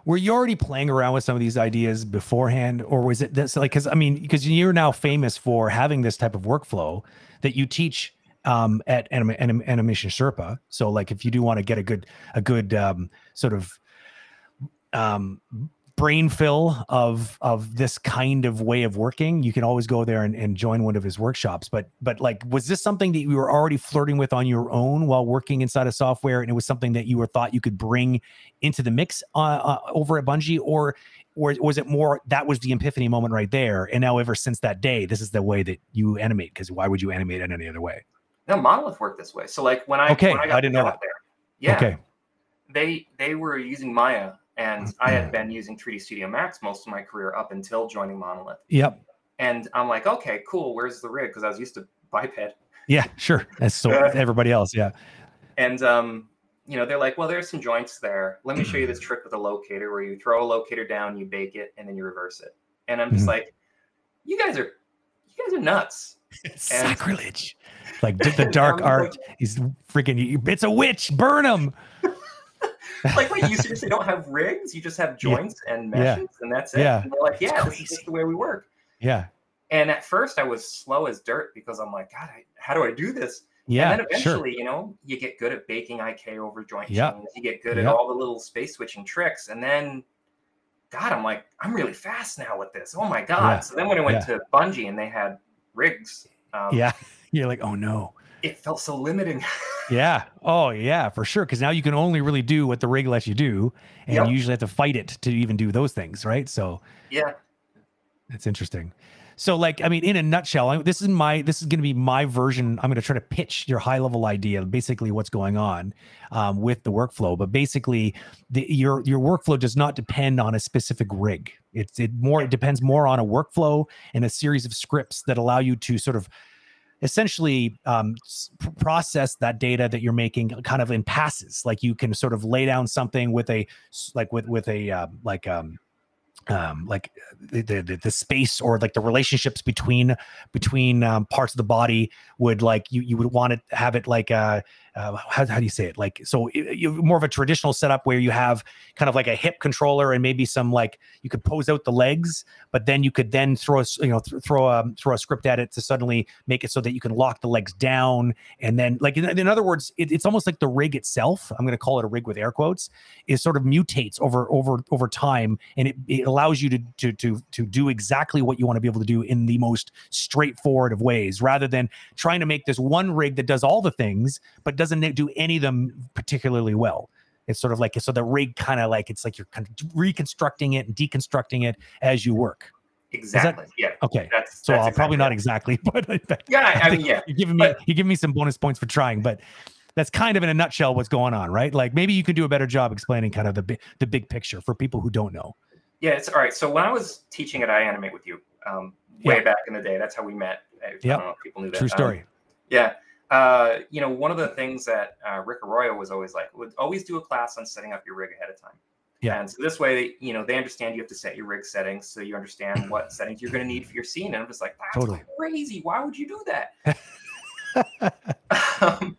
were you already playing around with some of these ideas beforehand or was it this like cuz I mean because you're now famous for having this type of workflow that you teach um at anim- anim- animation sherpa. So like if you do want to get a good a good um sort of um brain fill of of this kind of way of working you can always go there and, and join one of his workshops. But but like was this something that you were already flirting with on your own while working inside of software and it was something that you were thought you could bring into the mix uh, uh, over at bungie? Or or was it more that was the epiphany moment right there and now ever since that day this is the way that you animate? Because why would you animate it any other way? No, Monolith worked this way. So like when I Okay, when I, I didn't know that. there, yeah, okay. They they were using Maya, and I had been using 3D Studio Max most of my career up until joining Monolith. yep And I'm like, okay, cool. Where's the rig? Because I was used to biped. yeah sure that's so everybody else yeah And um, you know, they're like, well, there's some joints there. Let me show you this trick with a locator where you throw a locator down, you bake it, and then you reverse it. And I'm just Mhm. like, you guys are, you guys are nuts. Sacrilege. Like the dark art. He's freaking. It's a witch. Burn him. Like, wait, you seriously don't have rigs? You just have Yeah. joints and Yeah. meshes, and that's it. Yeah. And they're like, yeah, this is the way we work. Yeah. And at first, I was slow as dirt because I'm like, God, I, how do I do this? Yeah. and then sure. eventually, you know, you get good at baking IK over joint Yep. chains. You get good Yep. at all the little space switching tricks. And then, God, I'm like, I'm really fast now with this. Oh my God. Yeah. So then when I went to Bungie and they had rigs, um, Yeah. You're like, oh no. It felt so limiting. Yeah. Oh yeah, for sure. Because now you can only really do what the rig lets you do, and Yep. you usually have to fight it to even do those things, right? So yeah. That's interesting. So, like, I mean, in a nutshell, I, this is my this is going to be my version. I'm going to try to pitch your high level idea, basically what's going on um, with the workflow. But basically, the, your your workflow does not depend on a specific rig. It's it more it depends more on a workflow and a series of scripts that allow you to sort of essentially um, process that data that you're making kind of in passes. Like you can sort of lay down something with a like with with a um, like um, um like the, the the space or like the relationships between between um, parts of the body would like you you would want to have it like uh, uh how, how do you say it? Like so you more of a traditional setup where you have kind of like a hip controller and maybe some like you could pose out the legs but then you could then throw a you know th- throw a throw a script at it to suddenly make it so that you can lock the legs down and then like in, in other words it, it's almost like the rig itself i'm going to call it a rig with air quotes is sort of mutates over over over time and it, it allows you to to to to do exactly what you want to be able to do in the most straightforward of ways rather than trying to make this one rig that does all the things but doesn't do any of them particularly well It's sort of like so the rig kind of like it's like you're kind of reconstructing it and deconstructing it as you work. Exactly. yeah. Okay. That's, So that's I'll probably not exactly, but I, Yeah, I, I mean, yeah. you're giving me but- you give me some bonus points for trying, but that's kind of in a nutshell what's going on, right? Like maybe you can do a better job explaining kind of the big the big picture for people who don't know. Yeah, it's all right. So when I was teaching at iAnimate with you, um, way Yeah. back in the day, that's how we met. I Yep. don't know if people knew that. True Um, story. yeah. Uh, you know, one of the things that uh, Rick Arroyo was always like, would always do a class on setting up your rig ahead of time. Yeah. And so this way, you know, they understand you have to set your rig settings, so you understand what settings you're going to need for your scene. And I'm just like, that's Totally. crazy. Why would you do that? um,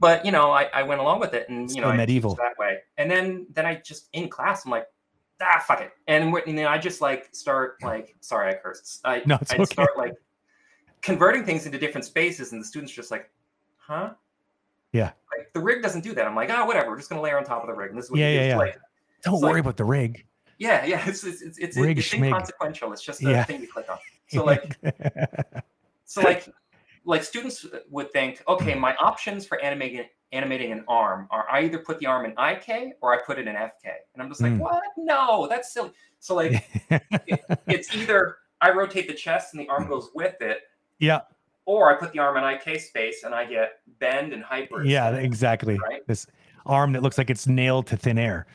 but you know, I, I went along with it, and you So know, I medieval. that way. And then then I just in class, I'm like, ah, fuck it. And, what- and then I just like start like, sorry, I cursed. I No, it's I'd okay. start like converting things into different spaces, and the students just like, huh? Yeah. Like the rig doesn't do that. I'm like, oh, whatever. We're just gonna layer on top of the rig. And this is what Yeah, you yeah, yeah. Like, Don't worry like- about the rig. yeah, yeah. It's it's it's, it's, Rig it's schmig. inconsequential. It's just a Yeah. thing you click on. So like so like like students would think okay my options for animating animating an arm are i either put the arm in ik or i put it in fk and i'm just like Mm. what no that's silly so like it's either i rotate the chest and the arm goes with it yeah, or i put the arm in ik space and i get bend and hyper yeah, exactly. right This arm that looks like it's nailed to thin air.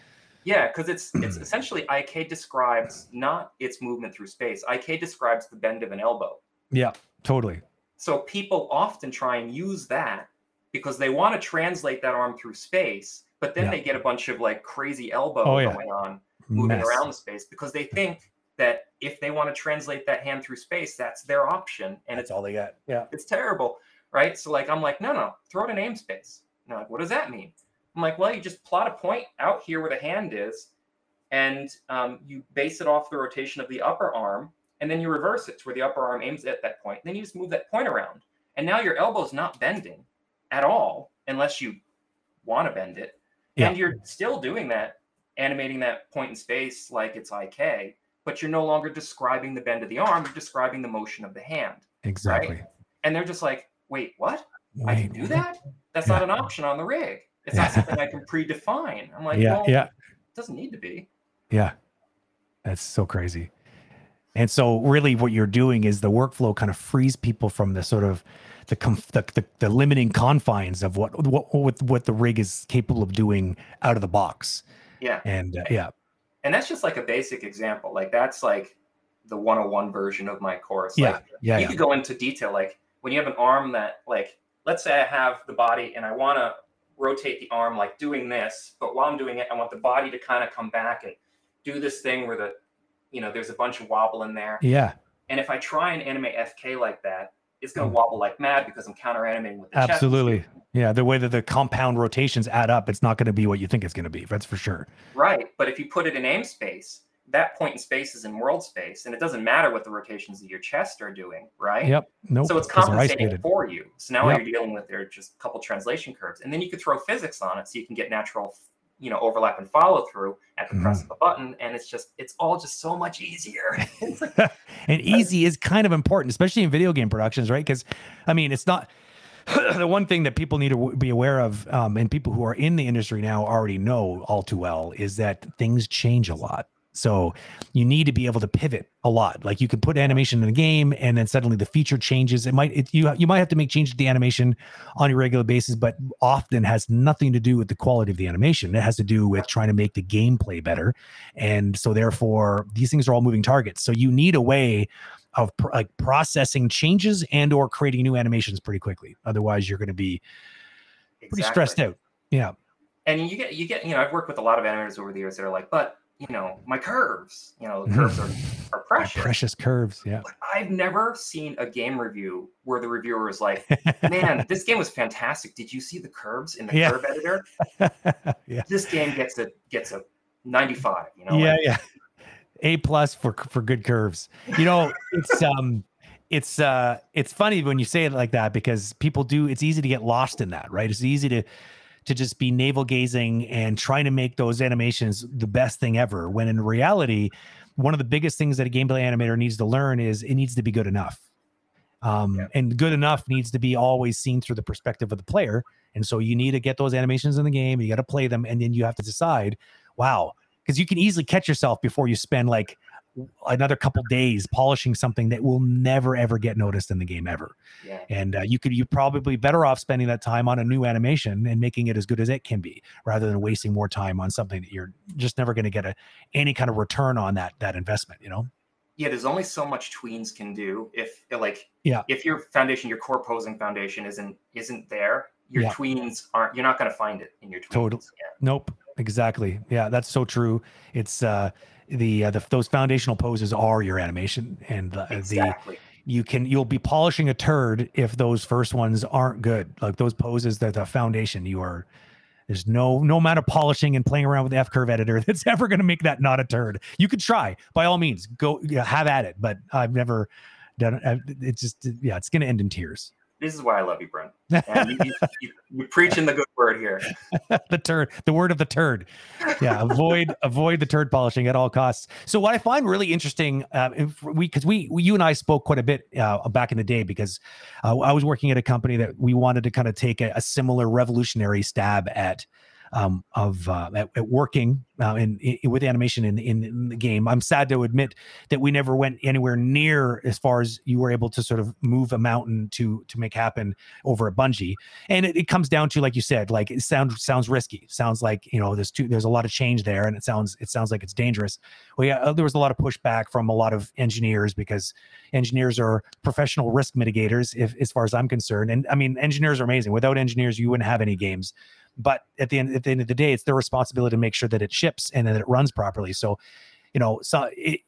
yeah because it's it's essentially ik describes not its movement through space ik describes the bend of an elbow Yeah, totally. So people often try and use that because they want to translate that arm through space, but then Yeah. they get a bunch of like crazy elbow Oh, yeah. going on moving Mess. around the space because they think that if they want to translate that hand through space, that's their option. And That's it's all they got. Yeah. it's terrible, right? So like I'm like, no, no, throw it in aim space. And they're like, what does that mean? I'm like, well, you just plot a point out here where the hand is, and um, you base it off the rotation of the upper arm, and then you reverse it to where the upper arm aims at that point. Then you just move that point around, and now your elbow's not bending at all unless you want to bend it, Yeah. and you're still doing that, animating that point in space like it's IK, but you're no longer describing the bend of the arm. You're describing the motion of the hand Exactly. and they're just like, "Wait, what? I can do that? That's not an option on the rig. It's not something I can predefine." I'm like, yeah, "Well, yeah, it doesn't need to be." yeah. That's so crazy. And so, really, what you're doing is the workflow kind of frees people from the sort of the conf- the, the, the limiting confines of what what what what the rig is capable of doing out of the box. Yeah, And uh, yeah, and that's just like a basic example. Like that's like the 101 version of my course. yeah, Like, yeah, you yeah. could go into detail. Like when you have an arm that, like, let's say I have the body and I want to rotate the arm like doing this, but while I'm doing it, I want the body to kind of come back and do this thing where the, you know, there's a bunch of wobble in there. yeah. And if I try and animate FK like that, it's going to wobble like mad because I'm counter animating with the chest. Absolutely. Yeah, the way that the compound rotations add up, it's not going to be what you think it's going to be. That's for sure. Right. But if you put it in aim space, that point in space is in world space, and it doesn't matter what the rotations of your chest are doing, right? Yep. Nope. So it's compensating for you. So now Yep. you're dealing with are just a couple translation curves, and then you could throw physics on it, so you can get natural, you know, overlap and follow through at the Mm-hmm. press of a button, and it's just it's all just so much easier. And easy is kind of important, especially in video game productions, right? Because, I mean, it's not the one thing that people need to be aware of, um, and people who are in the industry now already know all too well, is that things change a lot. So you need to be able to pivot a lot. Like you can put animation in a game, and then suddenly the feature changes. It might it, you you might have to make changes to the animation on a regular basis, but often has nothing to do with the quality of the animation. It has to do with trying to make the gameplay better, and so therefore these things are all moving targets. So you need a way of pr- like processing changes and or creating new animations pretty quickly. Otherwise, you're going to be pretty Exactly. stressed out. Yeah. and you get you get you know I've worked with a lot of animators over the years that are like, but you know my curves, you know the curves are are precious. Precious curves. Yeah. But I've never seen a game review where the reviewer is like, "Man, this game was fantastic. Did you see the curves in the Yeah. curve editor? yeah. This game gets a gets a 95." You know, yeah. like, Yeah. A plus for for good curves. You know, it's um it's uh it's funny when you say it like that because people do it's easy to get lost in that, right? It's easy to to just be navel gazing and trying to make those animations the best thing ever when in reality one of the biggest things that a gameplay animator needs to learn is it needs to be good enough um, Yeah. and good enough needs to be always seen through the perspective of the player And so you need to get those animations in the game. You got to play them, and then you have to decide, wow, because you can easily catch yourself before you spend like another couple days polishing something that will never ever get noticed in the game ever. Yeah. And uh, you could you probably better off spending that time on a new animation and making it as good as it can be, rather than wasting more time on something that you're just never going to get a any kind of return on that that investment. You know. Yeah, there's only so much tweens can do. If like, Yeah. if your foundation, your core posing foundation isn't isn't there, your Yeah. tweens aren't. You're not going to find it in your tweens. Total- Yeah. Nope. Exactly. Yeah, that's so true. It's uh the, uh, the those foundational poses are your animation and the, the you can you'll be polishing a turd if those first ones aren't good. Like those poses that the foundation. You are there's no no amount of polishing and playing around with the f curve editor that's ever going to make that not a turd. You could try. By all means go yeah, have at it. But i've never done it it's just yeah it's going to end in tears This is why I love you, Brent. And you, you, you, you're preaching the good word here. the turd the word of the turd yeah avoid avoid the turd polishing at all costs so what i find really interesting uh, we because we, we you and i spoke quite a bit uh, back in the day because uh, i was working at a company that we wanted to kind of take a, a similar revolutionary stab at um, of uh, at, at working uh, in, in with animation in, in in the game. I'm sad to admit that we never went anywhere near as far as you were able to sort of move a mountain to to make happen over at Bungie. And it, it comes down to like you said, like it sounds sounds risky. Sounds like you know there's too there's a lot of change there, and it sounds it sounds like it's dangerous. Well, yeah, uh, there was a lot of pushback from a lot of engineers because engineers are professional risk mitigators, if as far as I'm concerned. And I mean, engineers are amazing. Without engineers, you wouldn't have any games but at the end at the end of the day it's their responsibility to make sure that it ships and that it runs properly so you know so it,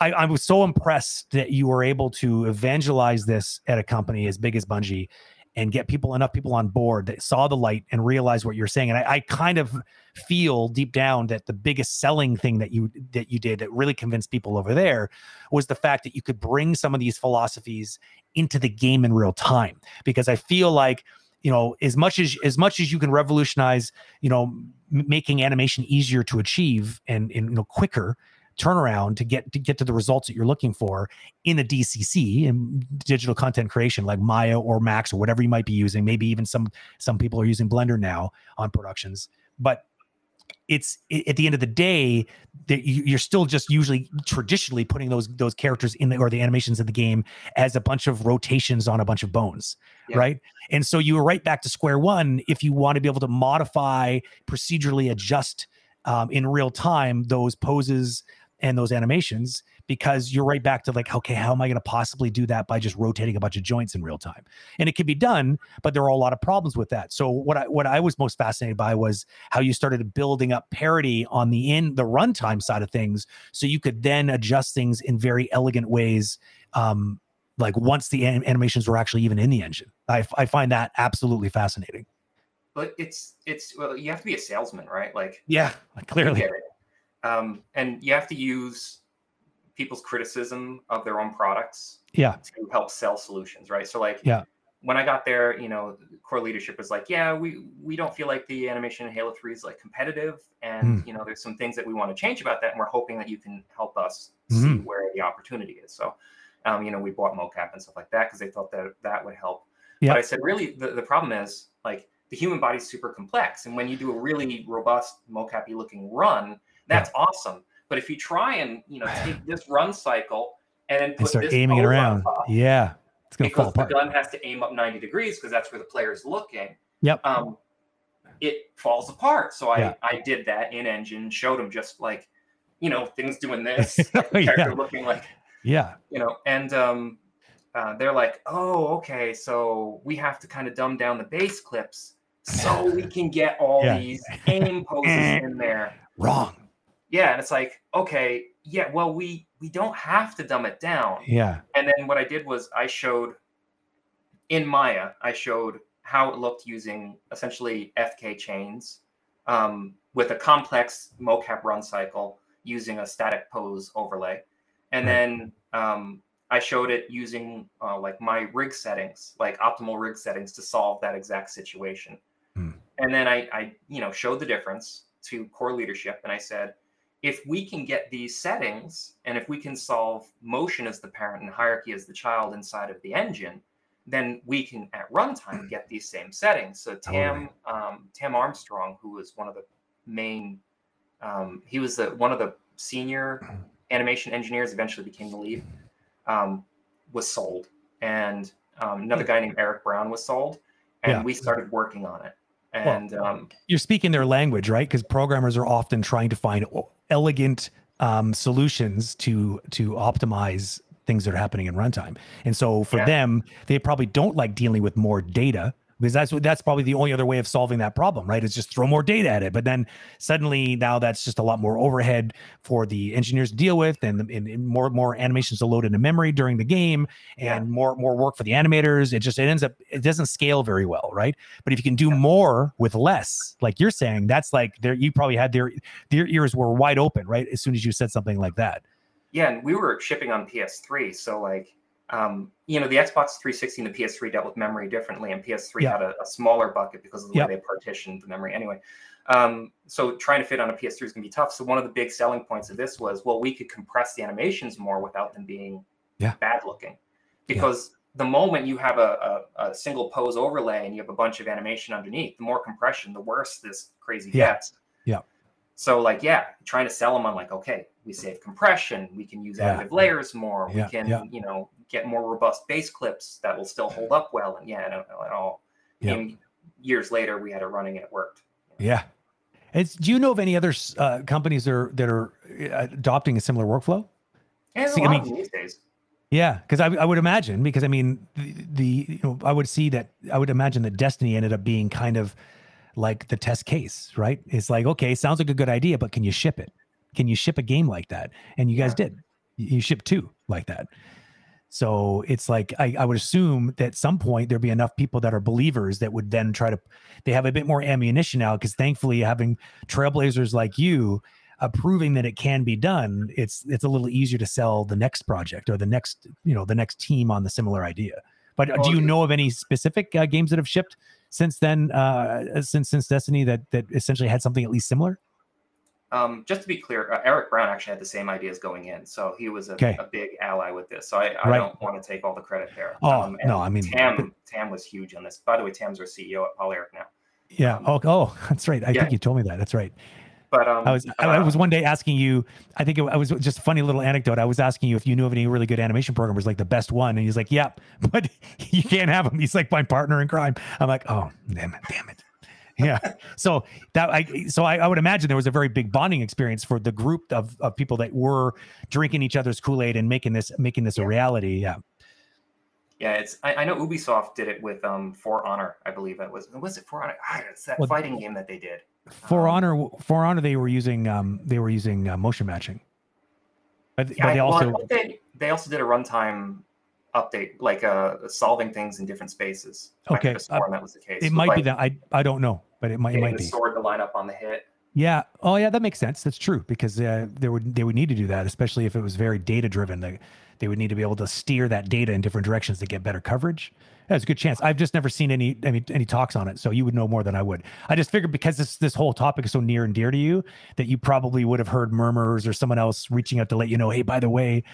I, I was so impressed that you were able to evangelize this at a company as big as Bungie and get people enough people on board that saw the light and realized what you're saying. And I, I kind of feel deep down that the biggest selling thing that you that you did that really convinced people over there was the fact that you could bring some of these philosophies into the game in real time. Because I feel like you know as much as as much as you can revolutionize you know m- making animation easier to achieve and, and you know quicker turnaround to get to get to the results that you're looking for in a DCC in digital content creation like Maya or Max or whatever you might be using. Maybe even some some people are using Blender now on productions. But it's i- at the end of the day that you- you're still just usually traditionally putting those those characters in the or the animations of the game as a bunch of rotations on a bunch of bones Yeah. right and so you were right back to square one if you want to be able to modify, procedurally adjust um, in real time those poses and those animations, because you're right back to like, okay, how am I going to possibly do that by just rotating a bunch of joints in real time? And it can be done, but there are a lot of problems with that. So what I what I was most fascinated by was how you started building up parity on the in the runtime side of things, so you could then adjust things in very elegant ways. Um, like once the anim- animations were actually even in the engine. I, I find that absolutely fascinating. But it's it's well, you have to be a salesman, right? Like Yeah, clearly. Um, and you have to use people's criticism of their own products Yeah, to help sell solutions, right? So like Yeah. when I got there, you know, core leadership was like, yeah, we we don't feel like the animation in Halo 3 is like competitive. And Hmm. you know, there's some things that we want to change about that. And we're hoping that you can help us see Mhm. where the opportunity is. So um, you know, we bought mocap and stuff like that because they thought that that would help. Yeah. But I said, really, the, the problem is like the human body's super complex. And when you do a really robust mocapy looking run, that's awesome. But if you try and you know take this run cycle and then and put start this aiming it around. top, Yeah, it's gonna fall because the apart. gun has to aim up 90 degrees because that's where the player is looking. Yep. Um, it falls apart. So I Yeah. I did that in engine, showed him just like, you know, things doing this, Yeah. character looking like, Yeah, you know, and um, uh, they're like, oh, okay, so we have to kind of dumb down the base clips so we can get all Yeah. these aim poses in there. wrong. Yeah, and it's like, okay, yeah, well, we we don't have to dumb it down. Yeah, And then what I did was I showed in Maya, I showed how it looked using essentially FK chains um, with a complex mocap run cycle using a static pose overlay. And Right. then um, I showed it using uh, like my rig settings, like optimal rig settings to solve that exact situation. Hmm. And then I, I, you know, showed the difference to core leadership. And I said, if we can get these settings and if we can solve motion as the parent and hierarchy as the child inside of the engine, then we can at runtime get these same settings. So Tam um, Tam Armstrong, who was one of the main, um, he was the one of the senior animation engineers, eventually became the lead, um, was sold, and um, another guy named Eric Brown was sold, and Yeah. we started working on it. And um, You're speaking their language, right? Because programmers are often trying to find elegant um, solutions to to optimize things that are happening in runtime. And so for Yeah. them, they probably don't like dealing with more data because that's that's probably the only other way of solving that problem, right? Is just throw more data at it. But then suddenly now that's just a lot more overhead for the engineers to deal with, and, and, and more more animations to load into memory during the game, and Yeah. more more work for the animators. It just it ends up it doesn't scale very well, right? But if you can do more with less, like you're saying, that's like there you probably had their their ears were wide open, right? As soon as you said something like that. Yeah, and we were shipping on PS3, so like, um, you know, the Xbox 360 and the PS3 dealt with memory differently, and PS3 Yeah. had a, a smaller bucket because of the Yep. way they partitioned the memory. Anyway, um, so trying to fit on a PS3 is gonna be tough. So one of the big selling points of this was, well, we could compress the animations more without them being Yeah. bad looking, because the moment you have a, a, a single pose overlay and you have a bunch of animation underneath, the more compression, the worse this crazy Yeah. gets. Yeah. So like, yeah, trying to sell them on like, okay, we save compression, we can use Yeah. additive layers more, Yeah, we can, yeah. you know, get more robust base clips that will still hold up well. And yeah, I don't know at all. Yeah. And years later, we had it running and it worked. Yeah. It's, do you know of any other uh, companies that are, that are uh, adopting a similar workflow? See, a I mean- these days. Yeah, because I, I would imagine because I mean the, the you know I would see that I would imagine that Destiny ended up being kind of like the test case, right? It's like okay, sounds like a good idea, but can you ship it? Can you ship a game like that? And you guys Yeah. did. You you shipped two like that. So it's like I, I would assume that at some point there'd be enough people that are believers that would then try to they have a bit more ammunition now because thankfully having trailblazers like you uh, proving that it can be done, it's it's a little easier to sell the next project or the next you know the next team on the similar idea. But uh, do you know of any specific uh, games that have shipped since then, uh, since since Destiny that that essentially had something at least similar? Um, just to be clear, uh, Eric Brown actually had the same ideas going in, so he was a, Okay. a big ally with this. So I, I Right. don't want to take all the credit there. Oh Um, no, I mean Tam Tam was huge on this. By the way, Tam's our CEO at Polyarc now. yeah. um, Oh, oh, that's right. I yeah. think you told me that. That's right. But um, I was I, I uh, was one day asking you. I think it, I was just a funny little anecdote. I was asking you if you knew of any really good animation programmers, like the best one, and he's like, "Yep, but you can't have him." He's like my partner in crime. I'm like, "Oh, damn it, damn it." Yeah. So that I so I, I would imagine there was a very big bonding experience for the group of, of people that were drinking each other's Kool Aid and making this making this a reality. Yeah. Yeah, it's I, I know Ubisoft did it with um For Honor, I believe it was. Was it For Honor? Ah, it's that Well- fighting game that they did. For Um, Honor, For Honor, they were using um they were using uh, motion matching. But, Yeah, but they I- well, also they they also did a runtime update, like uh solving things in different spaces. Okay, have sworn that was the case. it might be that I I don't know, but it might it might the be. sword to line up on the hit. Yeah. Oh, yeah. That makes sense. That's true because uh, they would they would need to do that, especially if it was very data driven. They they would need to be able to steer that data in different directions to get better coverage. That's a good chance. I've just never seen any any any talks on it, so you would know more than I would. I just figured because this this whole topic is so near and dear to you that you probably would have heard murmurs or someone else reaching out to let you know, hey, by the way,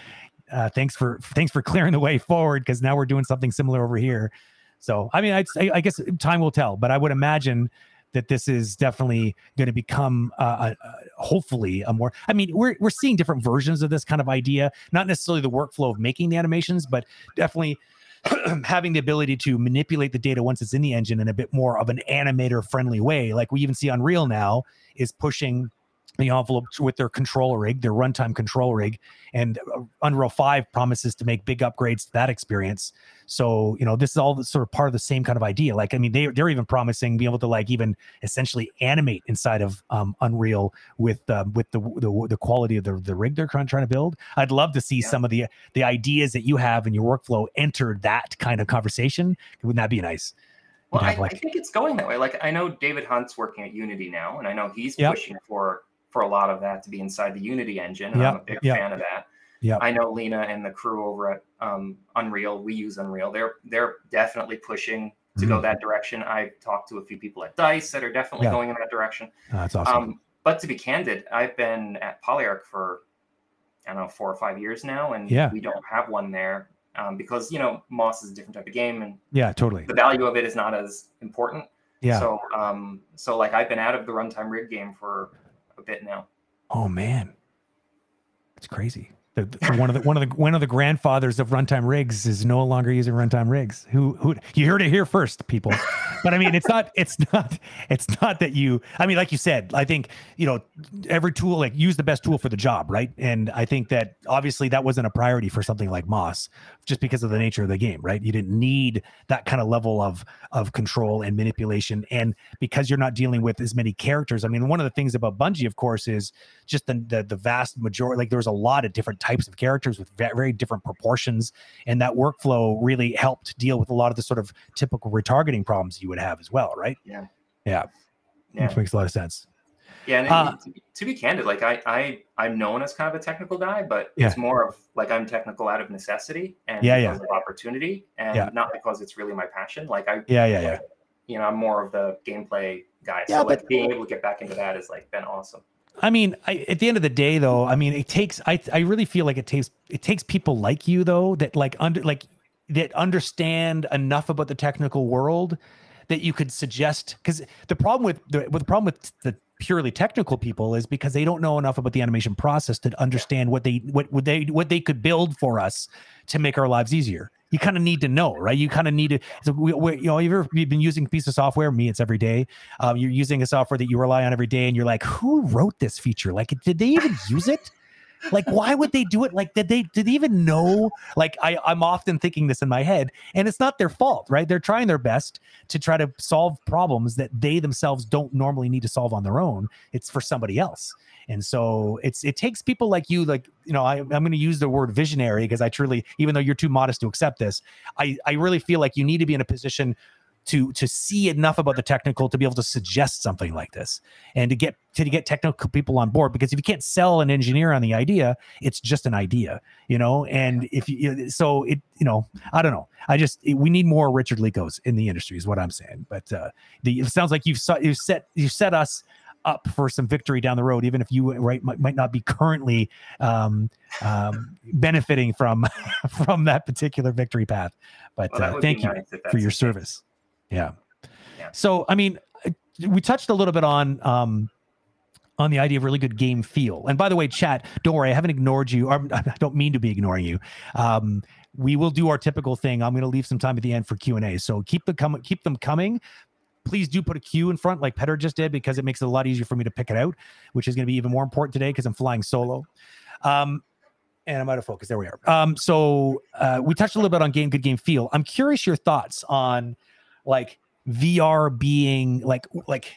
uh, thanks for thanks for clearing the way forward because now we're doing something similar over here. So I mean, I'd, say- I guess time will tell, but I would imagine that this is definitely going to become uh, a, a- hopefully a more i mean we're, we're seeing different versions of this kind of idea not necessarily the workflow of making the animations but definitely having the ability to manipulate the data once it's in the engine in a bit more of an animator friendly way like we even see unreal now is pushing the envelope with their control rig their runtime control rig and uh, unreal 5 promises to make big upgrades to that experience so you know this is all sort of part of the same kind of idea like i mean they, they're even promising being able to like even essentially animate inside of um, unreal with uh, with the, the the quality of the, the rig they're trying, trying to build i'd love to see Yeah. some of the the ideas that you have in your workflow enter that kind of conversation wouldn't that be nice Well, I, like- I think it's going that way. Like I know David Hunt's working at Unity now, and I know he's Yep. pushing for for a lot of that to be inside the Unity engine. And I'm a big yep. fan of that. Yep. I know Lena and the crew over at um, Unreal. We use Unreal. They're they're definitely pushing to go Mhm. that direction. I've talked to a few people at Dice that are definitely Yeah. going in that direction. Oh, that's awesome Um, but to be candid, I've been at Polyarc for I don't know four or five years now, and Yeah. we don't have one there. um, because you know Moss is a different type of game, and Yeah, totally. the value of it is not as important. Yeah. So um, so like I've been out of the runtime rig game for bit now. Oh man, it's crazy. The, the- one of the one of the one of the grandfathers of runtime rigs is no longer using runtime rigs. Who who you heard it here first, people. But I mean, it's not it's not it's not that you. I mean, like you said, I think you know every tool like use the best tool for the job, right? And I think that obviously that wasn't a priority for something like Moss, just because of the nature of the game, right? You didn't need that kind of level of of control and manipulation, and because you're not dealing with as many characters. I mean, one of the things about Bungie, of course, is just the, the the vast majority like there was a lot of different types of characters with very different proportions and that workflow really helped deal with a lot of the sort of typical retargeting problems you would have as well right Yeah. yeah, Yeah. which makes a lot of sense Yeah, and Uh, to, be, to be candid, like I, I, I'm known as kind of a technical guy, but Yeah. it's more of like I'm technical out of necessity and Yeah, yeah. opportunity, and Yeah. not because it's really my passion. Like I, yeah yeah yeah you know, I'm more of the gameplay guy. Yeah, so like but- being able to get back into that has like been awesome. I mean, I, at the end of the day, though, I mean, it takes. I I really feel like it takes it takes people like you, though, that like under like that understand enough about the technical world that you could suggest. Because the problem with the with the problem with the purely technical people is because they don't know enough about the animation process to understand what they what would they what they could build for us to make our lives easier. You kind of need to know, right? You kind of need to. So we, we, you know, you've ever you've been using a piece of software. Me, it's every day um, you're using a software that you rely on every day and you're like who wrote this feature like did they even use it like why would they do it? Like did they did they even know? Like I, i'm often thinking this in my head and it's not their fault right? They're trying their best to try to solve problems that they themselves don't normally need to solve on their own. It's for somebody else. And so it's it takes people like you like you know I, i'm going to use the word visionary because i truly even though you're too modest to accept this i i really feel like you need to be in a position to to see enough about the technical to be able to suggest something like this. And to get to get technical people on board because if you can't sell an engineer on the idea it's just an idea you know? And if you so it you know i don't know. I just we need more richard licos in the industry is what i'm saying. But uh the, it sounds like you've set you've set you set us up for some victory down the road even if you right might, might not be currently um, um benefiting from from that particular victory path. But Well, uh, thank you nice for your service. Yeah. Yeah. So, I mean, we touched a little bit on um on the idea of really good game feel. And by the way, chat, don't worry, I haven't ignored you. Or, I don't mean to be ignoring you. Um, we will do our typical thing. I'm going to leave some time at the end for Q and A. So keep the com- keep them coming. Please do put a Q in front, like Petter just did, because it makes it a lot easier for me to pick it out, which is going to be even more important today because I'm flying solo. Um, and I'm out of focus. There we are. Um, so uh, we touched a little bit on game, good game feel. I'm curious your thoughts on like VR being like like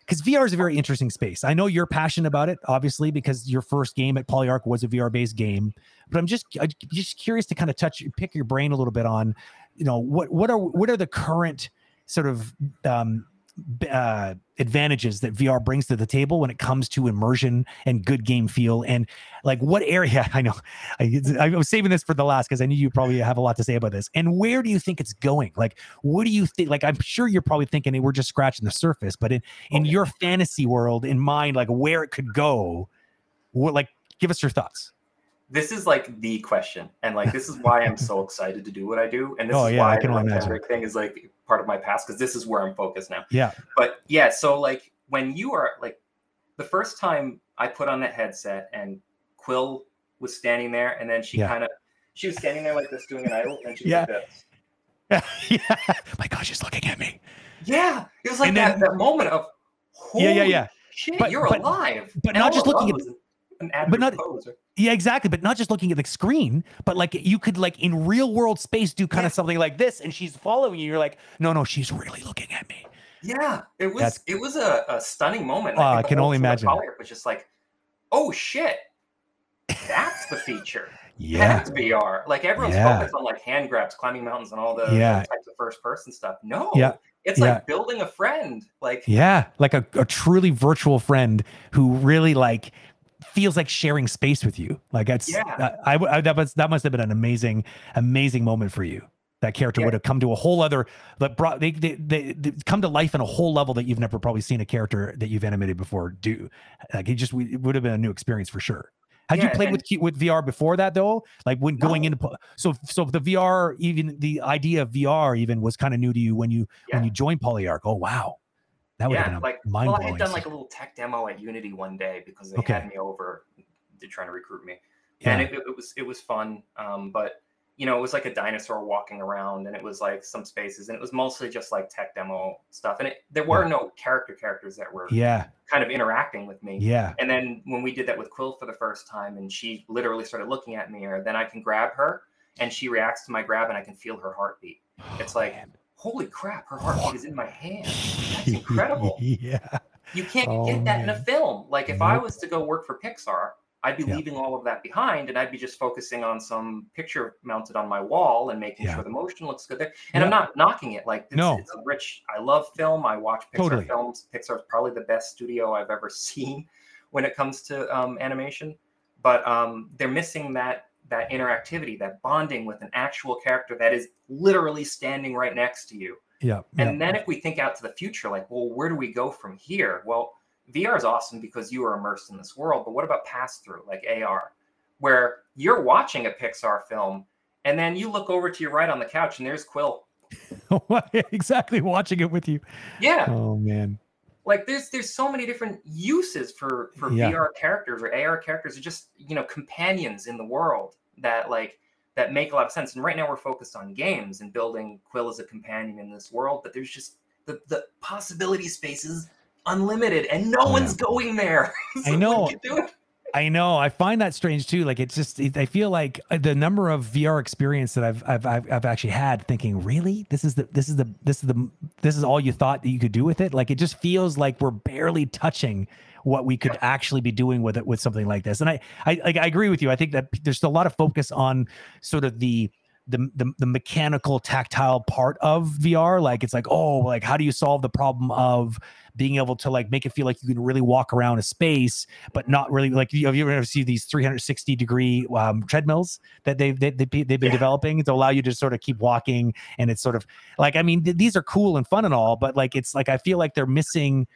because VR is a very interesting space. I know you're passionate about it, obviously, because your first game at Polyarc was a VR based game. But I'm just I'm just curious to kind of touch pick your brain a little bit on, you know, what what are what are the current sort of um, uh, advantages that VR brings to the table when it comes to immersion and good game feel and like what area I know I, I was saving this for the last because I knew you probably have a lot to say about this and where do you think it's going like what do you think like I'm sure you're probably thinking hey, we're just scratching the surface but in in Okay. your fantasy world in mind like where it could go what like give us your thoughts This is like the question, and like this is why I'm so excited to do what I do, and this Oh, is yeah, I can the only imagine. rig thing is like part of my past because this is where I'm focused now. yeah but yeah so like when you are like the first time i put on that headset and quill was standing there and then she Yeah. kind of she was standing there like this doing an idle and she was Yeah. like this yeah my gosh she's looking at me yeah it was like And that, then- that moment of Yeah, yeah, yeah. shit But- you're but- alive but And not just looking at- was an ad but not- poser. Yeah, exactly. But not just looking at the screen, but like you could like in real world space do kind Yeah. of something like this, and she's following you. You're like, no, no, she's really looking at me. yeah it was That's- it was a, a stunning moment Oh, I think can only imagine. Polyarc was just like oh shit that's the feature Yeah, That's VR. Like everyone's Yeah. focused on like hand grabs, climbing mountains, and all the, Yeah. types of first person stuff. No, Yeah. it's Yeah. like building a friend. Like yeah, like a, a truly virtual friend who really like feels like sharing space with you. Like that's Yeah. I, I, that was that must have been an amazing, amazing moment for you. That character Yeah. would have come to a whole other that brought they, they they they come to life in a whole level that you've never probably seen a character that you've animated before do. Like it just it would have been a new experience for sure. Had you played with with VR before that though? Like when going No. into so so the VR even the idea of VR even was kind of new to you when you when you joined Polyarc. Oh wow, that would have yeah, been like mind well, I had done like a little tech demo at Unity one day because they Okay. had me over. They're trying to recruit me, yeah. and it, it was it was fun. Um, but you know, it was like a dinosaur walking around, and it was like some spaces, and it was mostly just like tech demo stuff. And it, there were no character characters that were yeah, kind of interacting with me. yeah, And then when we did that with Quill for the first time, and she literally started looking at me, or then I can grab her, and she reacts to my grab, and I can feel her heartbeat. It's like, Man. Holy crap, her heartbeat is in my hand. That's incredible. yeah, You can't Oh, get that in a film. Like if I was to go work for Pixar, I'd be Yeah. leaving all of that behind, and I'd be just focusing on some picture mounted on my wall and making Yeah. sure the motion looks good there. And I'm not knocking it. Like it's, No. it's a rich. I love film. I watch Pixar Totally. films. is probably the best studio I've ever seen when it comes to um, animation. But um, they're missing that that interactivity, that bonding with an actual character that is literally standing right next to you. yeah, yeah. And then if we think out to the future, like, well, where do we go from here? Well, VR is awesome because you are immersed in this world, but what about pass through, like AR, where you're watching a Pixar film and then you look over to your right on the couch and there's Quill. exactly watching it with you. Yeah, Oh man, like there's there's so many different uses for for Yeah. VR characters or AR characters, or just you know companions in the world that like that make a lot of sense. And right now we're focused on games and building Quill as a companion in this world, but there's just the the possibility space is unlimited, and no Oh, one's going there. I know. what you do it? I know. I find that strange too. Like it's just, it, I feel like uh, the number of VR experience that I've, I've, I've, I've actually had thinking, really, this is the, this is the, this is the, this is all you thought that you could do with it. Like it just feels like we're barely touching what we could actually be doing with it with something like this. And I, I, I agree with you. I think that there's a lot of focus on sort of the, the, the, the mechanical tactile part of VR. Like it's like, oh, like how do you solve the problem of being able to like make it feel like you can really walk around a space, but not really like you have you ever see these 360 degree um, treadmills that they've they, they, they've been Yeah. developing to allow you to sort of keep walking and it's sort of like I mean th- these are cool and fun and all, but like it's like I feel like they're missing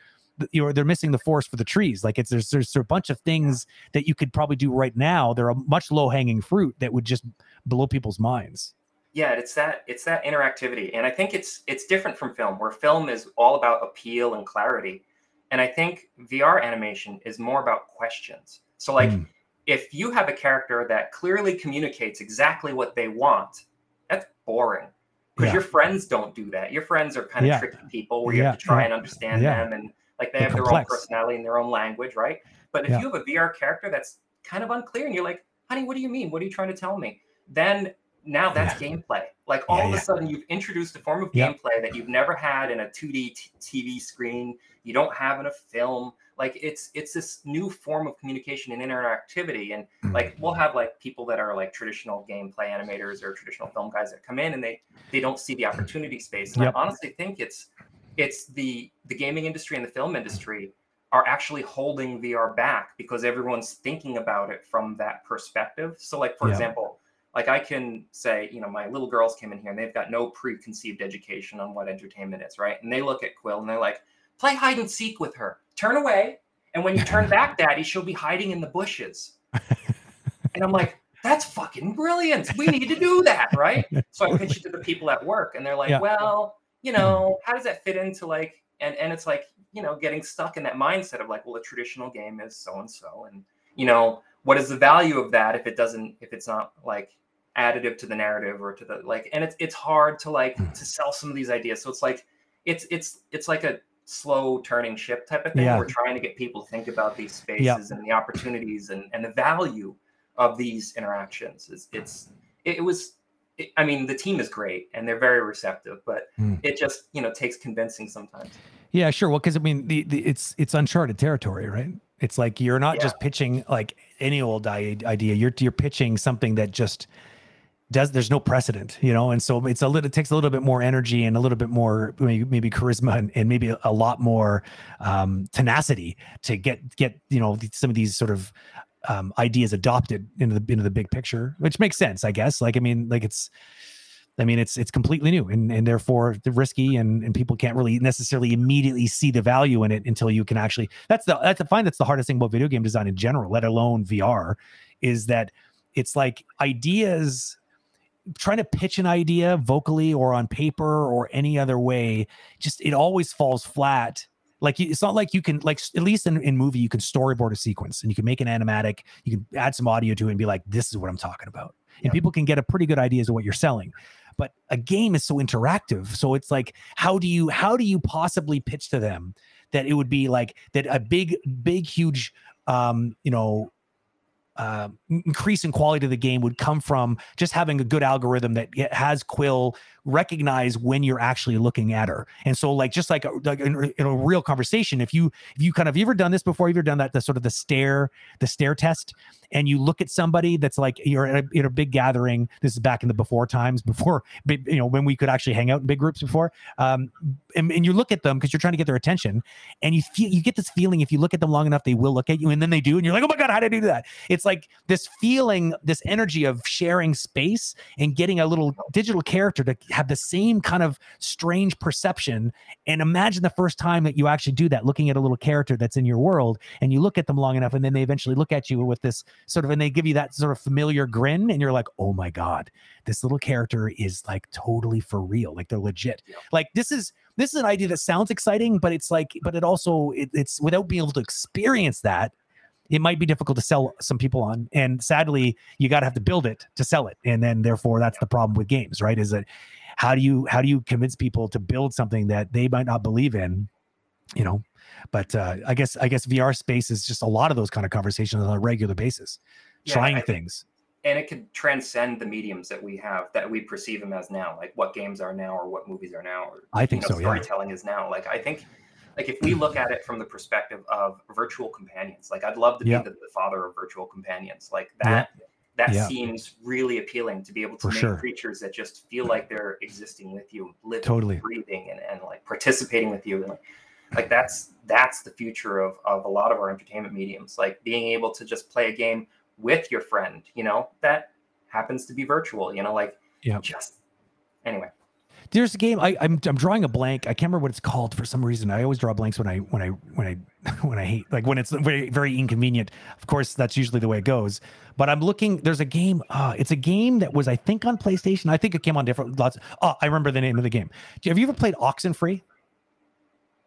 you know they're missing the forest for the trees like it's there's there's a bunch of things that you could probably do right now they're a much low hanging fruit that would just blow people's minds Yeah, it's that it's that interactivity, and I think it's it's different from film, where film is all about appeal and clarity, and I think VR animation is more about questions. So like. Mm. if you have a character that clearly communicates exactly what they want, that's boring. Because Yeah. your friends don't do that. Your friends are kind of Yeah. tricky people where you have to try and understand yeah. them and like they They're have their complex. own personality and their own language, right? But if Yeah. you have a VR character that's kind of unclear and you're like, honey, what do you mean? What are you trying to tell me? Then now that's gameplay. Like all Yeah, of yeah. a sudden you've introduced a form of Yeah. gameplay that you've never had in a 2D t- TV screen. You don't have in a film. Like it's it's this new form of communication and interactivity. And Mm. like we'll have like people that are like traditional gameplay animators or traditional film guys that come in and they they don't see the opportunity space. And Yep. I honestly think it's it's the the gaming industry and the film industry are actually holding VR back because everyone's thinking about it from that perspective. So like for Yeah. example, like I can say, you know, my little girls came in here and they've got no preconceived education on what entertainment is, right? And they look at Quill and they're like, play hide and seek with her. Turn away. And when you turn back, Daddy, she'll be hiding in the bushes. and I'm like, that's fucking brilliant. We need to do that, right? So I pitch it to the people at work, and they're like, Yeah. well, you know, how does that fit into like, and and it's like, you know, getting stuck in that mindset of like, well, a traditional game is so and so, and you know, what is the value of that if it doesn't, if it's not like additive to the narrative or to the like, and it's it's hard to like Hmm. to sell some of these ideas. So it's like, it's it's it's like a slow turning ship type of thing. Yeah. We're trying to get people to think about these spaces and the opportunities and and the value of these interactions. It's it's it, it was. I mean, the team is great and they're very receptive, but Hmm. it just you know takes convincing sometimes. Yeah, sure. Well, because I mean, the, the it's it's uncharted territory, right? It's like you're not Yeah. just pitching like any old idea. You're you're pitching something that just does. There's no precedent, you know, and so it's a little. It takes a little bit more energy and a little bit more maybe, maybe charisma and, and maybe a, a lot more um, tenacity to get get you know some of these sort of um, ideas adopted into the into the big picture, which makes sense, I guess. Like I mean, like it's I mean, it's it's completely new and, and therefore risky and, and people can't really necessarily immediately see the value in it until you can actually that's the that's I find that's the hardest thing about video game design in general, let alone VR, is that it's like ideas trying to pitch an idea vocally or on paper or any other way, just it always falls flat like it's not like you can like at least in, in movie you can storyboard a sequence and you can make an animatic you can add some audio to it and be like this is what i'm talking about. And people can get a pretty good ideas of what you're selling. But a game is so interactive so it's like how do you how do you possibly pitch to them that it would be like that a big big huge um you know uh, increase in quality of the game would come from just having a good algorithm that has Quill recognize when you're actually looking at her. And so, like, just like, a, like in, in, a real conversation, if you if you kind of you ever done this before, you've ever done that the sort of the stare the stare test, and you look at somebody that's like you're at a, in a big gathering. This is back in the before times, before you know when we could actually hang out in big groups before. Um, and, and you look at them because you're trying to get their attention, and you feel you get this feeling if you look at them long enough, they will look at you, and then they do, and you're like, oh my god, how did I do that? It's like this feeling, this energy of sharing space and getting a little digital character to have the same kind of strange perception. And imagine the first time that you actually do that, looking at a little character that's in your world, and you look at them long enough, and then they eventually look at you with this sort of, and they give you that sort of familiar grin, and you're like, oh my God, this little character is like totally for real. Like they're legit. Yeah. Like this is this is an idea that sounds exciting, but it's like, but it also it, it's without being able to experience that it might be difficult to sell some people on. And sadly, you got to have to build it to sell it. And then therefore that's the problem with games, right? Is that how do you how do you convince people to build something that they might not believe in you know but uh, i guess i guess vr space is just a lot of those kind of conversations on a regular basis yeah, trying I, things and it could transcend the mediums that we have that we perceive them as now like what games are now or what movies are now or i think you know, so storytelling yeah. is now like i think like if we hmm. look at it from the perspective of virtual companions like i'd love to be the, the, father of virtual companions like that that seems really appealing to be able to For make sure. creatures that just feel like they're existing with you, living, totally. breathing, and, and like participating with you. And like, like that's that's the future of of a lot of our entertainment mediums. Like being able to just play a game with your friend, you know, that happens to be virtual. You know, like yeah, just anyway there's a game I, I'm I'm drawing a blank. I can't remember what it's called for some reason. I always draw blanks when I when I when I when I hate like when it's very very inconvenient. Of course, that's usually the way it goes. But I'm looking. There's a game. Uh, it's a game that was I think on PlayStation. I think it came on different lots. Oh, I remember the name of the game. Have you ever played Oxenfree?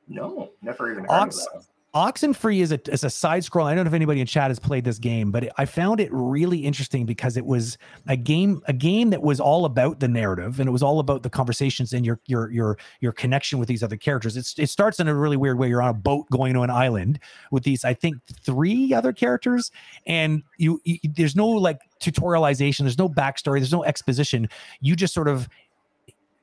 No, never even heard Ox. Oxenfree is a, is a side scroll. I don't know if anybody in chat has played this game, but it, I found it really interesting because it was a game a game that was all about the narrative and it was all about the conversations and your your your your connection with these other characters. It's, it starts in a really weird way. You're on a boat going to an island with these I think three other characters, and you, you there's no like tutorialization. There's no backstory. There's no exposition. You just sort of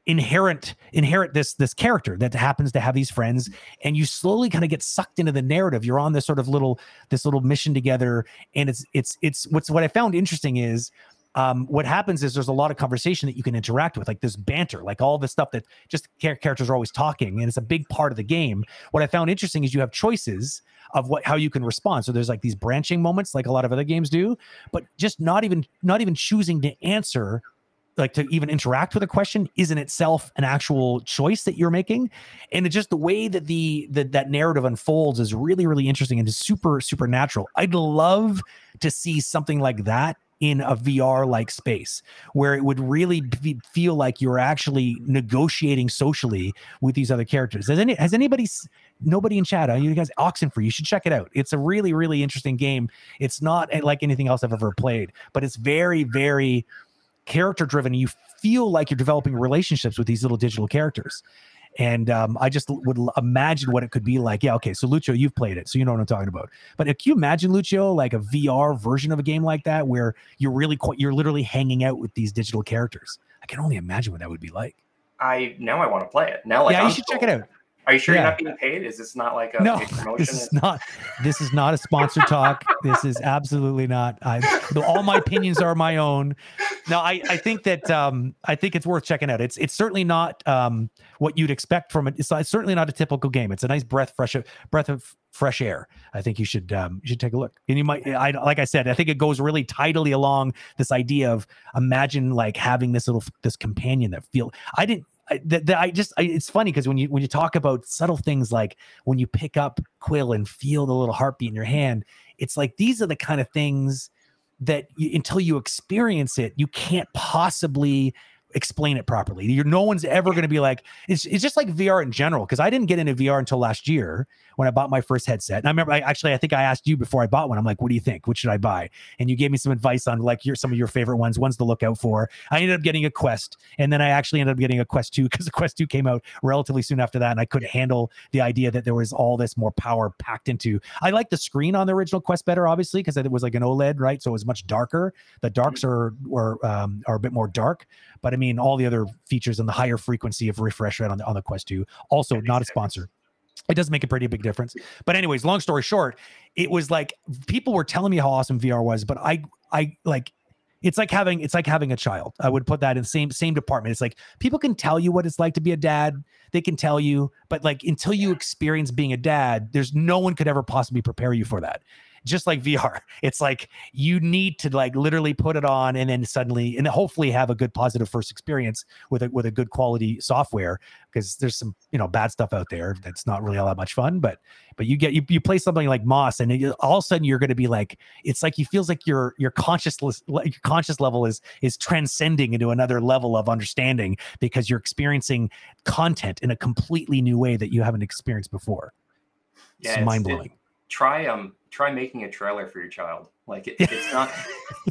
inherent inherit this this character that happens to have these friends and you slowly kind of get sucked into the narrative you're on this sort of little this little mission together and it's it's it's what's what i found interesting is um, what happens is there's a lot of conversation that you can interact with, like this banter, like all the stuff that just characters are always talking, and it's a big part of the game. What I found interesting is you have choices of what how you can respond. So there's like these branching moments, like a lot of other games do, but just not even not even choosing to answer like to even interact with a question is in itself an actual choice that you're making and it's just the way that the, that that narrative unfolds is really really interesting and is super supernatural i'd love to see something like that in a VR like space where it would really be, feel like you're actually negotiating socially with these other characters. Has any has anybody nobody in chat, you guys Oxenfree, you should check it out. It's a really really interesting game. It's not eh, like anything else I've ever played, but it's very very character driven. You feel like you're developing relationships with these little digital characters. And um, I just would imagine what it could be like. Yeah, okay. So Lucio, you've played it, so you know what I'm talking about. But if you imagine Lucio like a VR version of a game like that, where you're really quite, you're literally hanging out with these digital characters? I can only imagine what that would be like. I now I want to play it. Now, like, yeah, I'm you should check it out. Are you sure yeah. you're not being paid? Is this not like a no? This is not. This is not a sponsor talk. This is absolutely not. I. All my opinions are my own. no, I, I think that um, I think it's worth checking out. It's it's certainly not um, what you'd expect from it. It's, it's certainly not a typical game. It's a nice breath fresh breath of fresh air. I think you should um, you should take a look. And you might, I like I said, I think it goes really tidily along this idea of imagine like having this little this companion that feel. I didn't. I, I just I, it's funny because when you when you talk about subtle things like when you pick up Quill and feel the little heartbeat in your hand, it's like these are the kind of things that you, until you experience it, you can't possibly explain it properly. You're no one's ever going to be like it's it's just like VR in general because I didn't get into VR until last year when I bought my first headset. And I remember I actually I think I asked you before I bought one. I'm like, "What do you think? What should I buy?" And you gave me some advice on like your some of your favorite ones, ones to look out for. I ended up getting a Quest, and then I actually ended up getting a Quest 2 because the Quest 2 came out relatively soon after that and I couldn't handle the idea that there was all this more power packed into. I like the screen on the original Quest better obviously because it was like an OLED, right? So it was much darker. The darks are were um, are a bit more dark, but I mean all the other features and the higher frequency of refresh rate on the on the Quest 2. Also not a sponsor it does make a pretty big difference. But anyways, long story short, it was like people were telling me how awesome VR was, but I I like it's like having it's like having a child. I would put that in the same same department. It's like people can tell you what it's like to be a dad. They can tell you, but like until you experience being a dad, there's no one could ever possibly prepare you for that just like VR. It's like you need to like literally put it on and then suddenly and hopefully have a good positive first experience with a with a good quality software because there's some you know bad stuff out there that's not really all that much fun. But but you get you, you play something like Moss and it, all of a sudden you're going to be like it's like you feels like your your conscious your conscious level is is transcending into another level of understanding because you're experiencing content in a completely new way that you haven't experienced before. Yeah, it's mind blowing. It, try um try making a trailer for your child. Like it, it's not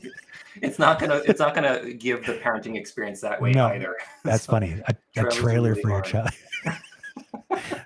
it's not gonna it's not gonna give the parenting experience that way no, either. That's so, funny. A, a trailer really for hard. your child.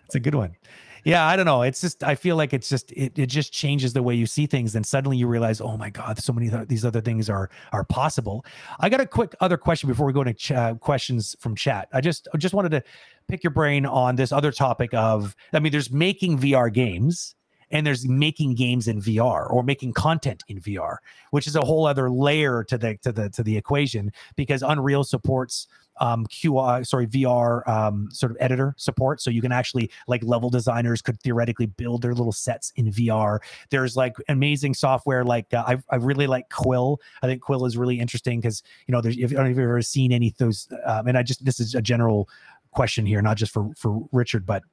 It's a good one. Yeah, I don't know. It's just I feel like it's just it, it just changes the way you see things, and suddenly you realize, oh my god, so many th- these other things are are possible. I got a quick other question before we go to ch- uh, questions from chat. I just I just wanted to pick your brain on this other topic of I mean, there's making VR games, and there's making games in VR or making content in VR, which is a whole other layer to the to the to the equation because Unreal supports um sorry VR um sort of editor support. So you can actually like level designers could theoretically build their little sets in VR there's like amazing software like uh, I I really like Quill. I think Quill is really interesting because you know there's if I don't know if you've ever seen any of those um, and I just this is a general question here not just for for Richard but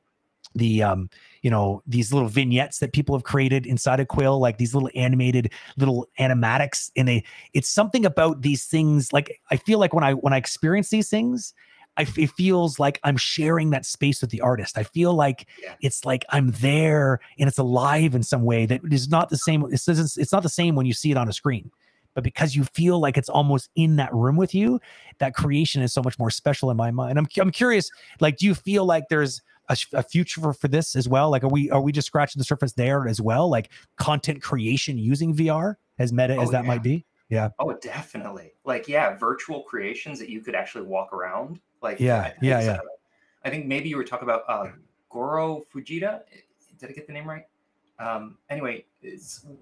the um you know these little vignettes that people have created inside of quill like these little animated little animatics and they it's something about these things like i feel like when i when i experience these things I, it feels like I'm sharing that space with the artist. I feel like yeah. it's like I'm there and it's alive in some way that is not the same. It's, it's not the same when you see it on a screen, but because you feel like it's almost in that room with you, that creation is so much more special in my mind. I'm, I'm curious, like, do you feel like there's a, a future for, for this as well? Like, are we are we just scratching the surface there as well? Like content creation using VR as meta oh, as that yeah. might be. Yeah. Oh, definitely. Like, yeah, virtual creations that you could actually walk around. Like, yeah, yeah, yeah. I think maybe you were talking about uh, Goro Fujita. Did I get the name right? Um, anyway,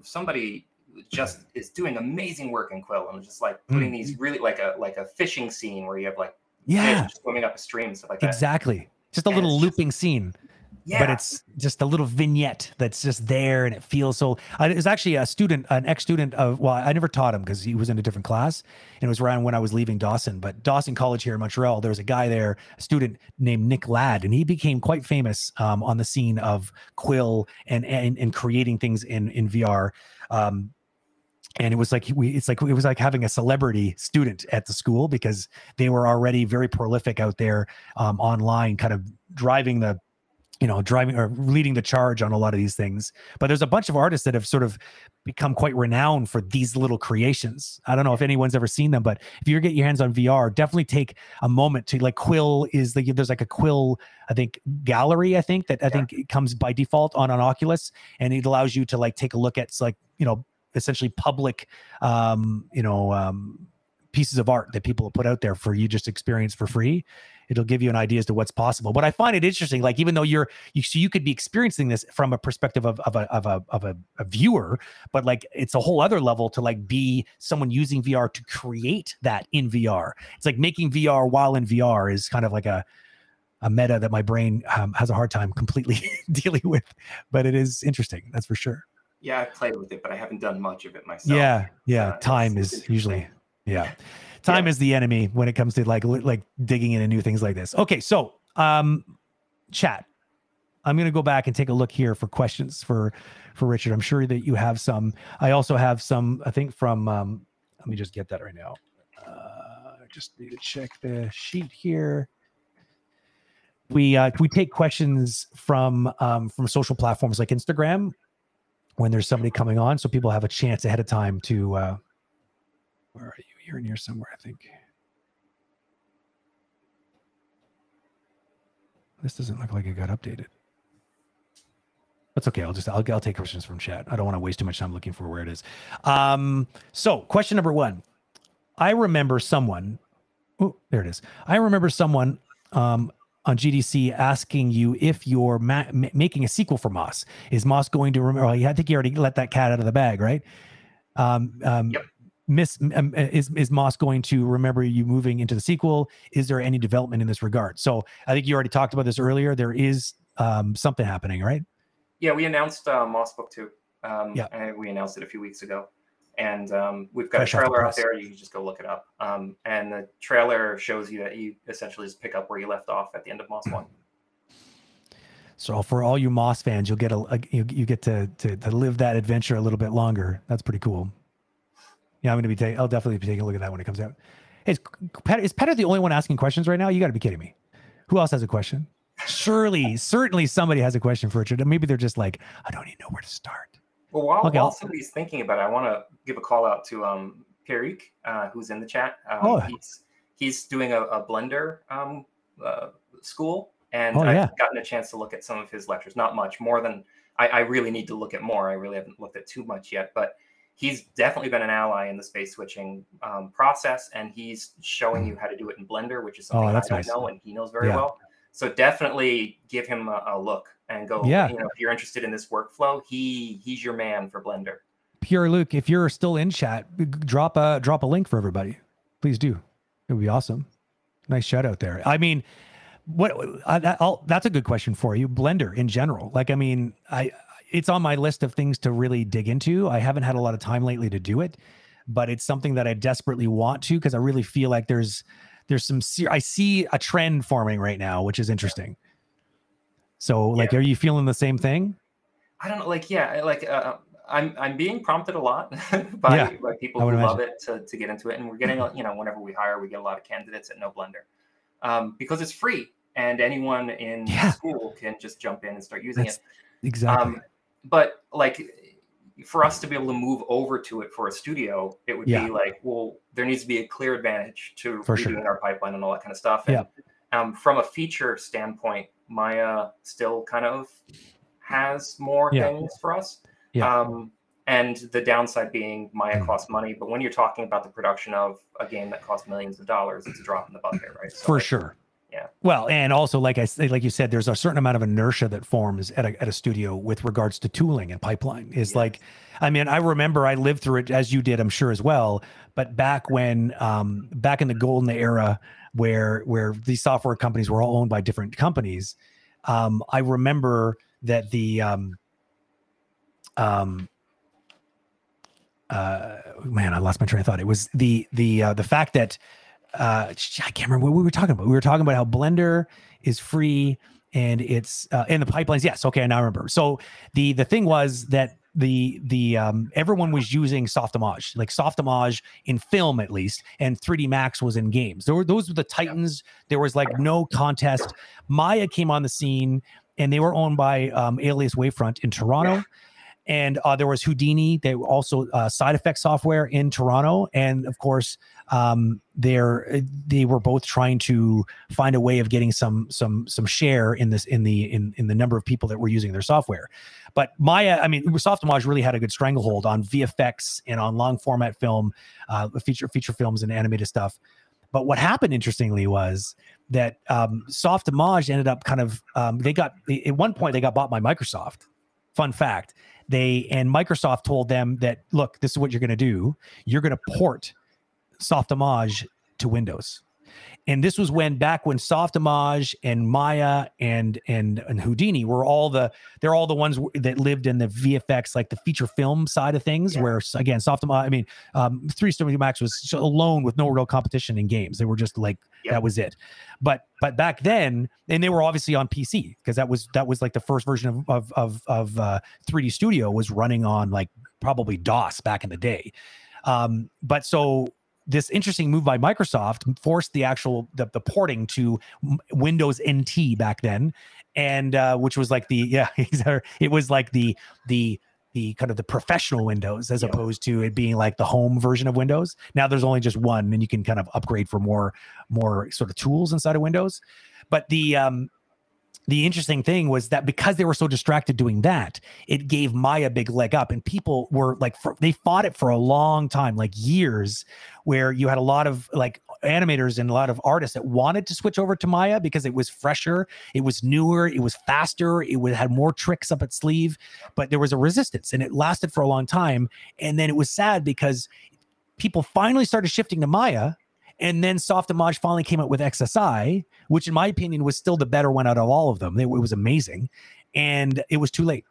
somebody just is doing amazing work in Quill and just like putting mm. these really like a like a fishing scene where you have like yeah swimming up a stream and stuff like that. Exactly just a little looping just, scene. Yeah. But it's just a little vignette that's just there and it feels so. I was actually a student, an ex student of, well, I never taught him because he was in a different class. And it was around when I was leaving Dawson. But Dawson College here in Montreal, there was a guy there, a student named Nick Ladd, and he became quite famous um, on the scene of Quill and, and, and creating things in, in VR. Um, and it was like we it's like it was like having a celebrity student at the school because they were already very prolific out there um, online kind of driving the you know driving or leading the charge on a lot of these things. But there's a bunch of artists that have sort of become quite renowned for these little creations. I don't know if anyone's ever seen them but if you get your hands on vr definitely take a moment to like quill is the there's like a quill i think gallery i think that i yeah. think it comes by default on an oculus. And it allows you to like take a look at like you know essentially public, um, you know, um, pieces of art that people have put out there for you just experience for free. it'll give you an idea as to what's possible. But I find it interesting, like even though you're you so you could be experiencing this from a perspective of of a of a of a, a viewer, but like it's a whole other level to like be someone using VR to create that in VR. It's like making VR while in VR is kind of like a a meta that my brain um, has a hard time completely dealing with, but it is interesting. That's for sure. Yeah, I've played with it, but I haven't done much of it myself. Yeah, yeah. Uh, time is usually yeah. Time Yeah. is the enemy when it comes to like like digging into new things like this. Okay, so um chat. I'm going to go back and take a look here for questions for for Richard. I'm sure that you have some. I also have some I think from um let me just get that right now. Uh just need to check the sheet here. We uh we take questions from um from social platforms like Instagram when there's somebody coming on so people have a chance ahead of time to uh where are you? You're in here somewhere, I think. This doesn't look like it got updated. That's okay. I'll just I'll, I'll take questions from chat. I don't want to waste too much time looking for where it is. Um, so question number one. I remember someone. Oh, there it is. I remember someone um, on GDC asking you if you're ma- ma- making a sequel for Moss. Is Moss going to remember? I think you already let that cat out of the bag, right? Um, um, Yep. Miss um, is is Moss going to remember you moving into the sequel? Is there any development in this regard? So I think you already talked about this earlier. There is um, something happening, right? Yeah, we announced uh, Moss Book 2. Um, Yeah. We announced it a few weeks ago. And um, we've got Fresh a off the trailer out there. You can just go look it up. Um, and the trailer shows you that you essentially just pick up where you left off at the end of Moss 1. So for all you Moss fans, you'll get a, a you, you get to, to to live that adventure a little bit longer. That's pretty cool. Yeah, I'm gonna be taking. I'll definitely be taking a look at that when it comes out. Hey, is Petter, is Petter the only one asking questions right now? You got to be kidding me. Who else has a question? Surely, certainly somebody has a question for Richard. Maybe they're just like, I don't even know where to start. Well, while, Okay, while somebody's thinking about it, I want to give a call out to um, Pierrick, uh, who's in the chat. Um, Oh. he's, he's doing a, a Blender um, uh, school, and Oh, I've yeah. gotten a chance to look at some of his lectures. Not much, more than I, I really need to look at more. I really haven't looked at too much yet, but he's definitely been an ally in the space switching um, process, and he's showing you how to do it in Blender, which is Oh, something I don't nice. know, and he knows very Yeah. well. So definitely give him a, a look and go. Yeah. You know, if you're interested in this workflow, he he's your man for Blender. Pierrick, if you're still in chat, drop a drop a link for everybody. Please do. It would be awesome. Nice shout out there. I mean, what uh, I, I'll, that's a good question for you. Blender in general, like I mean, I it's on my list of things to really dig into. I haven't had a lot of time lately to do it, but it's something that I desperately want to because I really feel like there's there's some I see a trend forming right now, which is interesting. So, like, Yeah. are you feeling the same thing? I don't know, like yeah, like uh, I'm I'm being prompted a lot by, Yeah, by people who would love it to, to get into it, and we're getting you know whenever we hire, we get a lot of candidates at No Blender um, because it's free and anyone in Yeah. school can just jump in and start using That's it. exactly. Um, but like for us to be able to move over to it for a studio, it would Yeah. be like, well, there needs to be a clear advantage to For redoing sure. our pipeline and all that kind of stuff. And, um, from a feature standpoint, Maya still kind of has more Yeah. things for us. Yeah. Um, and the downside being Maya Mm. costs money, but when you're talking about the production of a game that costs millions of dollars, it's a drop in the bucket, right? So for like, sure. yeah. Well, and also like I say, like you said, there's a certain amount of inertia that forms at a, at a studio with regards to tooling and pipeline. Is Yes. like, I mean, I remember I lived through it as you did, I'm sure as well. But back when, um, back in the golden era, where where these software companies were all owned by different companies, um, I remember that the um, um, uh, man, I lost my train of thought. It was the the uh, the fact that uh, I can't remember what we were talking about. We were talking about how Blender is free and it's uh, in the pipelines. Yes, okay, I now remember. So the the thing was that the the um, everyone was using Softimage, like Softimage in film at least, and 3D Max was in games. There were those were the titans. There was like no contest. Maya came on the scene, and they were owned by um, Alias Wavefront in Toronto. And uh, there was Houdini. They were also uh, side effect software in Toronto, and of course, um, they're they were both trying to find a way of getting some some some share in this in the in in the number of people that were using their software. But Maya, I mean, Softimage really had a good stranglehold on VFX and on long format film, uh, feature feature films and animated stuff. But what happened, interestingly, was that um, Softimage ended up kind of um, they got at one point they got bought by Microsoft. Fun fact: they and Microsoft told them that look, this is what you're going to do. You're going to port Softimage to Windows and this was when back when Softimage and Maya and and and Houdini were all the they're all the ones that lived in the VFX like the feature film side of things. Yeah. Where again, Softimage, I mean, um, Three Studio Max was alone with no real competition in games. They were just like yep. that was it. But but back then, and they were obviously on PC because that was that was like the first version of of of, of uh, 3D Studio was running on like probably DOS back in the day. Um, but so this interesting move by Microsoft forced the actual the, the porting to Windows NT back then, and uh, which was like the yeah it was like the the the kind of the professional Windows as yeah. opposed to it being like the home version of Windows. Now there's only just one, and you can kind of upgrade for more more sort of tools inside of Windows. But the um, the interesting thing was that because they were so distracted doing that, it gave Maya a big leg up, and people were like, for, they fought it for a long time, like years, where you had a lot of like animators and a lot of artists that wanted to switch over to Maya because it was fresher, it was newer, it was faster, it would had more tricks up its sleeve, but there was a resistance, and it lasted for a long time, and then it was sad because people finally started shifting to Maya and then Softimage finally came out with XSI, which in my opinion was still the better one out of all of them. It, it was amazing, and it was too late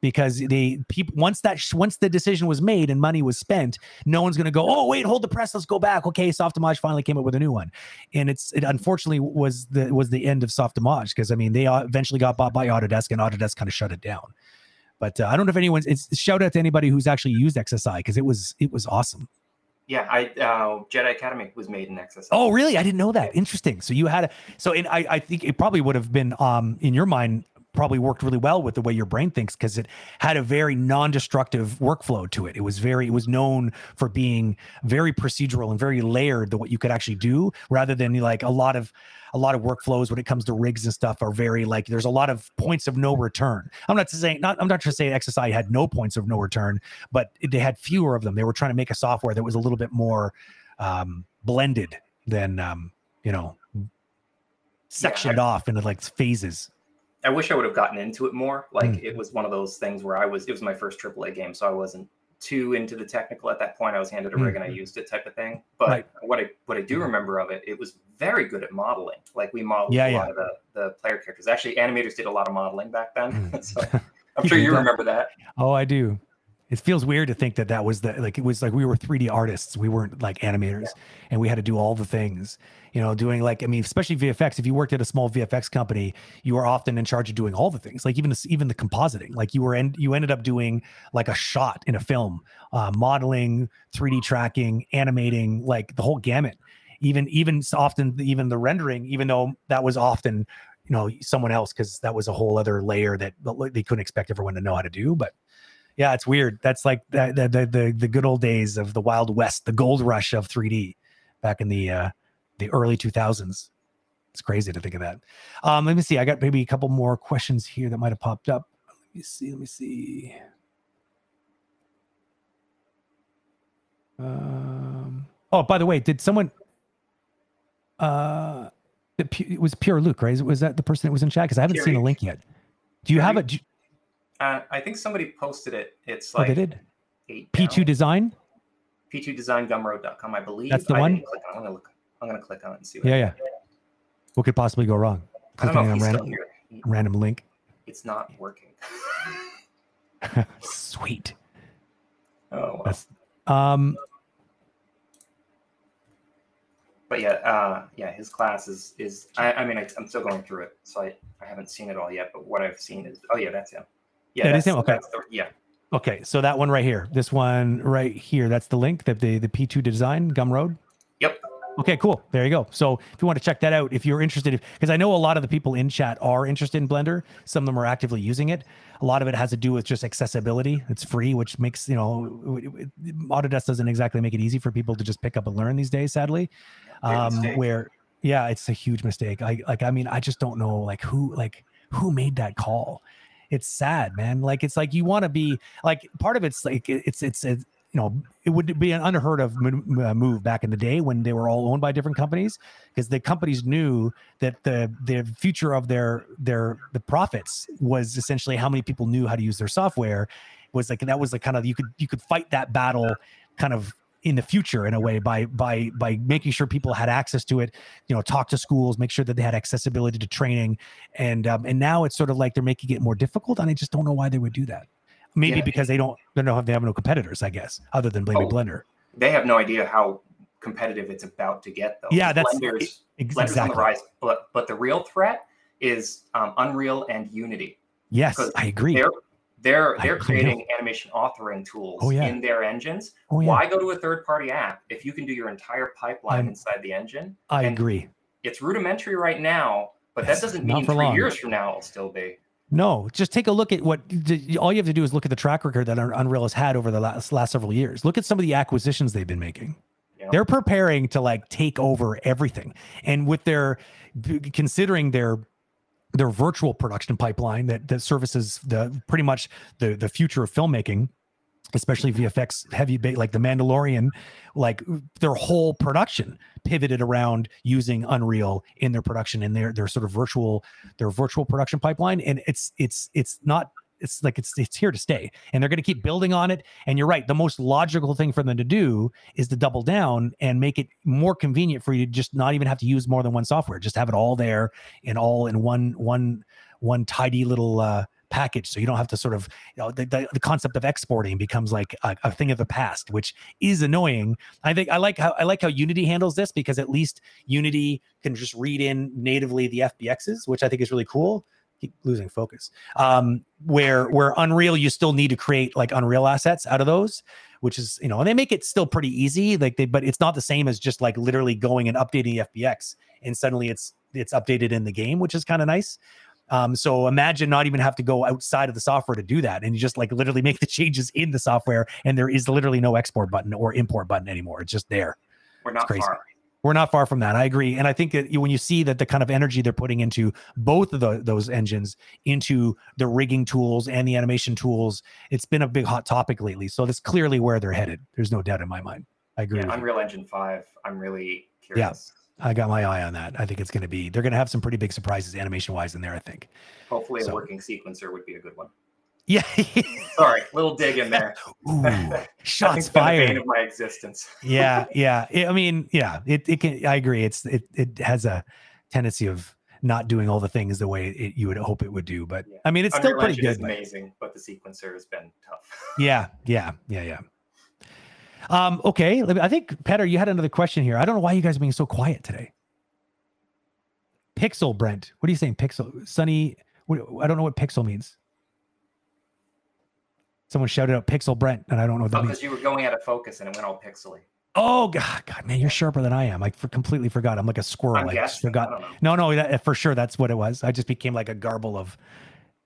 because they people once that once the decision was made and money was spent, no one's going to go. Oh wait, hold the press. Let's go back. Okay, Softimage finally came up with a new one, and it's it unfortunately was the was the end of Softimage because I mean they eventually got bought by Autodesk and Autodesk kind of shut it down. But uh, I don't know if anyone's. It's shout out to anybody who's actually used XSI because it was it was awesome. Yeah, I uh, Jedi Academy was made in XSI. Oh, really? I didn't know that. Interesting. So you had a so in I I think it probably would have been um in your mind probably worked really well with the way your brain thinks because it had a very non-destructive workflow to it. It was very, it was known for being very procedural and very layered the what you could actually do rather than like a lot of a lot of workflows when it comes to rigs and stuff are very like there's a lot of points of no return. I'm not saying not I'm not trying to say XSI had no points of no return, but they had fewer of them. They were trying to make a software that was a little bit more um, blended than um, you know sectioned yeah, I, off into like phases. I wish I would have gotten into it more. Like mm. it was one of those things where I was, it was my first AAA game, so I wasn't too into the technical at that point. I was handed a rig and I used it, type of thing. But right. what I what I do mm-hmm. remember of it, it was very good at modeling. Like we modeled yeah, a yeah. lot of the, the player characters. Actually, animators did a lot of modeling back then. Mm. so I'm sure you remember that. Oh, I do it feels weird to think that that was the like it was like we were 3D artists. We weren't like animators, yeah. and we had to do all the things. You know, doing like I mean, especially VFX. If you worked at a small VFX company, you were often in charge of doing all the things, like even even the compositing. Like you were and you ended up doing like a shot in a film, uh, modeling, 3D tracking, animating, like the whole gamut. Even even often even the rendering, even though that was often you know someone else because that was a whole other layer that they couldn't expect everyone to know how to do, but yeah, it's weird. That's like the, the the the good old days of the Wild West, the gold rush of 3D back in the uh, the early 2000s. It's crazy to think of that. Um, let me see. I got maybe a couple more questions here that might have popped up. Let me see. Let me see. Um, oh, by the way, did someone? Uh, it was Pierrick, right? Was that the person that was in chat? Because I haven't seen a link yet. Do you have it? Uh, I think somebody posted it. It's like oh, they did. P2 Design. P2designgumroad.com, I believe. That's the one. I'm gonna look. I'm gonna click on it and see. What yeah, yeah. What could possibly go wrong? Clicking on random, random link. It's not working. Sweet. Oh. Well. Um. But yeah, uh, yeah, his class is is. I, I mean, I, am still going through it, so I I haven't seen it all yet. But what I've seen is, oh yeah, that's him. Yeah, that is him. Okay. The, yeah. Okay, so that one right here, this one right here, that's the link that the the P2 design Gumroad. Yep. Okay, cool. There you go. So if you want to check that out, if you're interested, because I know a lot of the people in chat are interested in Blender. Some of them are actively using it. A lot of it has to do with just accessibility. It's free, which makes you know Autodesk doesn't exactly make it easy for people to just pick up and learn these days. Sadly, um, where yeah, it's a huge mistake. I like. I mean, I just don't know like who like who made that call it's sad, man. Like it's like you want to be like part of it's like it's it's it's you know it would be an unheard of uh, move back in the day when they were all owned by different companies because the companies knew that the the future of their their the profits was essentially how many people knew how to use their software was like that was like kind of you could you could fight that battle kind of in the future in a way by by by making sure people had access to it you know talk to schools make sure that they had accessibility to training. And um, and now it's sort of like they're making it more difficult and i just don't know why they would do that. Maybe yeah. because they don't they don't have they have no competitors i guess other than blaming oh, blender. they have no idea how competitive it's about to get though. Yeah that's Blender's, exactly. Blender's on the rise but but the real threat is um, unreal and unity. Yes i agree. they're they're they're creating animation authoring tools oh, yeah. in their engines. Oh, yeah. Why go to a third party app if you can do your entire pipeline I'm, inside the engine? I and agree. It's rudimentary right now, but that doesn't mean three long. years from now it'll still be. No, just take a look at what all you have to do is look at the track record that Unreal has had over the last last several years. Look at some of the acquisitions they've been making. They're preparing to like take over everything, and with their considering their their virtual production pipeline that that services the pretty much the the future of filmmaking especially mm-hmm. VFX heavy bait like the Mandalorian, like their whole production pivoted around using Unreal in their production in their their sort of virtual their virtual production pipeline. And it's it's it's not it's like it's it's here to stay and they're going to keep building on it and you're right the most logical thing for them to do is to double down and make it more convenient for you to just not even have to use more than one software just have it all there and all in one one one tidy little uh package so you don't have to sort of you know the, the, the concept of exporting becomes like a, a, thing of the past which is annoying. I think i like how i like how unity handles this because at least unity can just read in natively the fbxs which i think is really cool keep losing focus. Um, where where Unreal, you still need to create like Unreal assets out of those, which is you know, and they make it still pretty easy. Like they, but it's not the same as just like literally going and updating the FBX, and suddenly it's it's updated in the game, which is kind of nice. Um, so imagine not even have to go outside of the software to do that, and you just like literally make the changes in the software, and there is literally no export button or import button anymore. It's just there. We're not far we're not far from that. I agree, and I think that when you see that the kind of energy they're putting into both of the, those engines, into the rigging tools and the animation tools, it's been a big hot topic lately. So that's clearly where they're headed. There's no doubt in my mind. I agree. Yeah, Unreal. Engine Five. I'm really curious. Yeah, I got my eye on that. I think it's going to be. They're going to have some pretty big surprises animation wise in there. I think. Hopefully, so. a working sequencer would be a good one. Yeah. Sorry, little dig in there. Ooh, shots fired. of my existence. yeah, yeah. It, I mean, yeah. It it can. I agree. It's it it has a tendency of not doing all the things the way it, you would hope it would do. But yeah. I mean, it's still pretty good. amazing, but the sequencer has been tough. yeah, yeah, yeah, yeah. Um. Okay. I think Petter, you had another question here. I don't know why you guys are being so quiet today. Pixel, Brent. What are you saying? Pixel, Sunny. I don't know what pixel means. Someone shouted out Pixel Brent, and I don't know what that oh. Because you were going out of focus and it went all pixely. Oh God, God, man, you're sharper than I am. I for, completely forgot. I'm like a squirrel. i just forgot. No, no, that, uh, for sure, that's what it was. I just became like a garble of.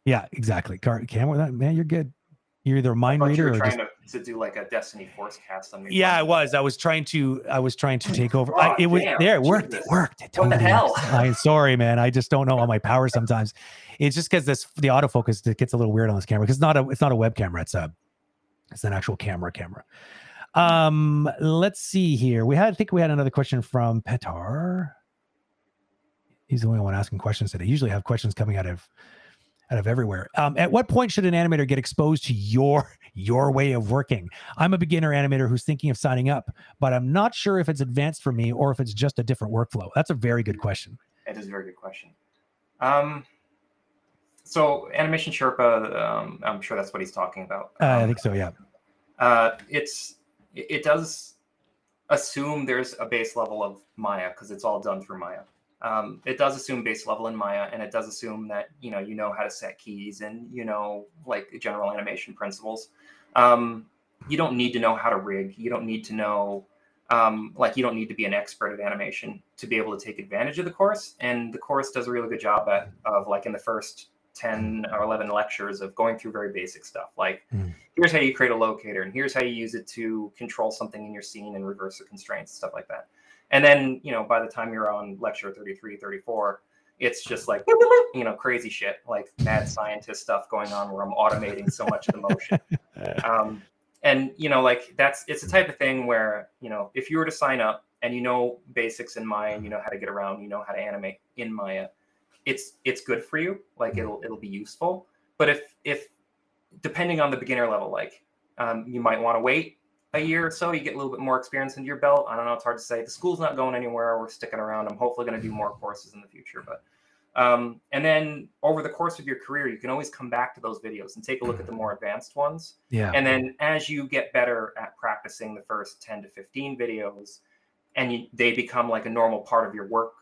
Yeah, exactly. Camera, that man, you're good. You're either a mind reader or just... to, to, do like a Destiny Force cast on me. Yeah, I was. I was trying to. I was trying to take over. Oh, I, it was there. It worked. Jesus. It worked. It totally what the hell? I'm sorry, man. I just don't know all my power sometimes. It's just because this the autofocus it gets a little weird on this camera because it's not a it's not a web camera. It's a it's an actual camera camera. Um, let's see here. We had, I think we had another question from Petar. He's the only one asking questions today. Usually have questions coming out of out of everywhere. Um, at what point should an animator get exposed to your your way of working? I'm a beginner animator who's thinking of signing up, but I'm not sure if it's advanced for me or if it's just a different workflow. That's a very good question. It is a very good question. Um, so animation Sherpa, um, I'm sure that's what he's talking about. Uh, I think so. Yeah. Uh, it's it does assume there's a base level of Maya because it's all done through Maya. Um, it does assume base level in Maya, and it does assume that you know you know how to set keys and you know like general animation principles. Um, you don't need to know how to rig. You don't need to know um, like you don't need to be an expert at animation to be able to take advantage of the course. And the course does a really good job at of like in the first 10 or 11 lectures of going through very basic stuff like mm. here's how you create a locator and here's how you use it to control something in your scene and reverse the constraints stuff like that and then you know by the time you're on lecture 33 34 it's just like you know crazy shit like mad scientist stuff going on where i'm automating so much of the motion. Um, and you know like that's it's a type of thing where you know if you were to sign up and you know basics in maya you know how to get around you know how to animate in maya it's it's good for you. Like it'll it'll be useful. But if if depending on the beginner level like um, you might want to wait a year or so you get a little bit more experience into your belt i don't know it's hard to say the school's not going anywhere we're sticking around i'm hopefully going to do more courses in the future but um, and then over the course of your career, you can always come back to those videos and take a look at the more advanced ones. Yeah. And then as you get better at practicing the first 10 to 15 videos and you, they become like a normal part of your work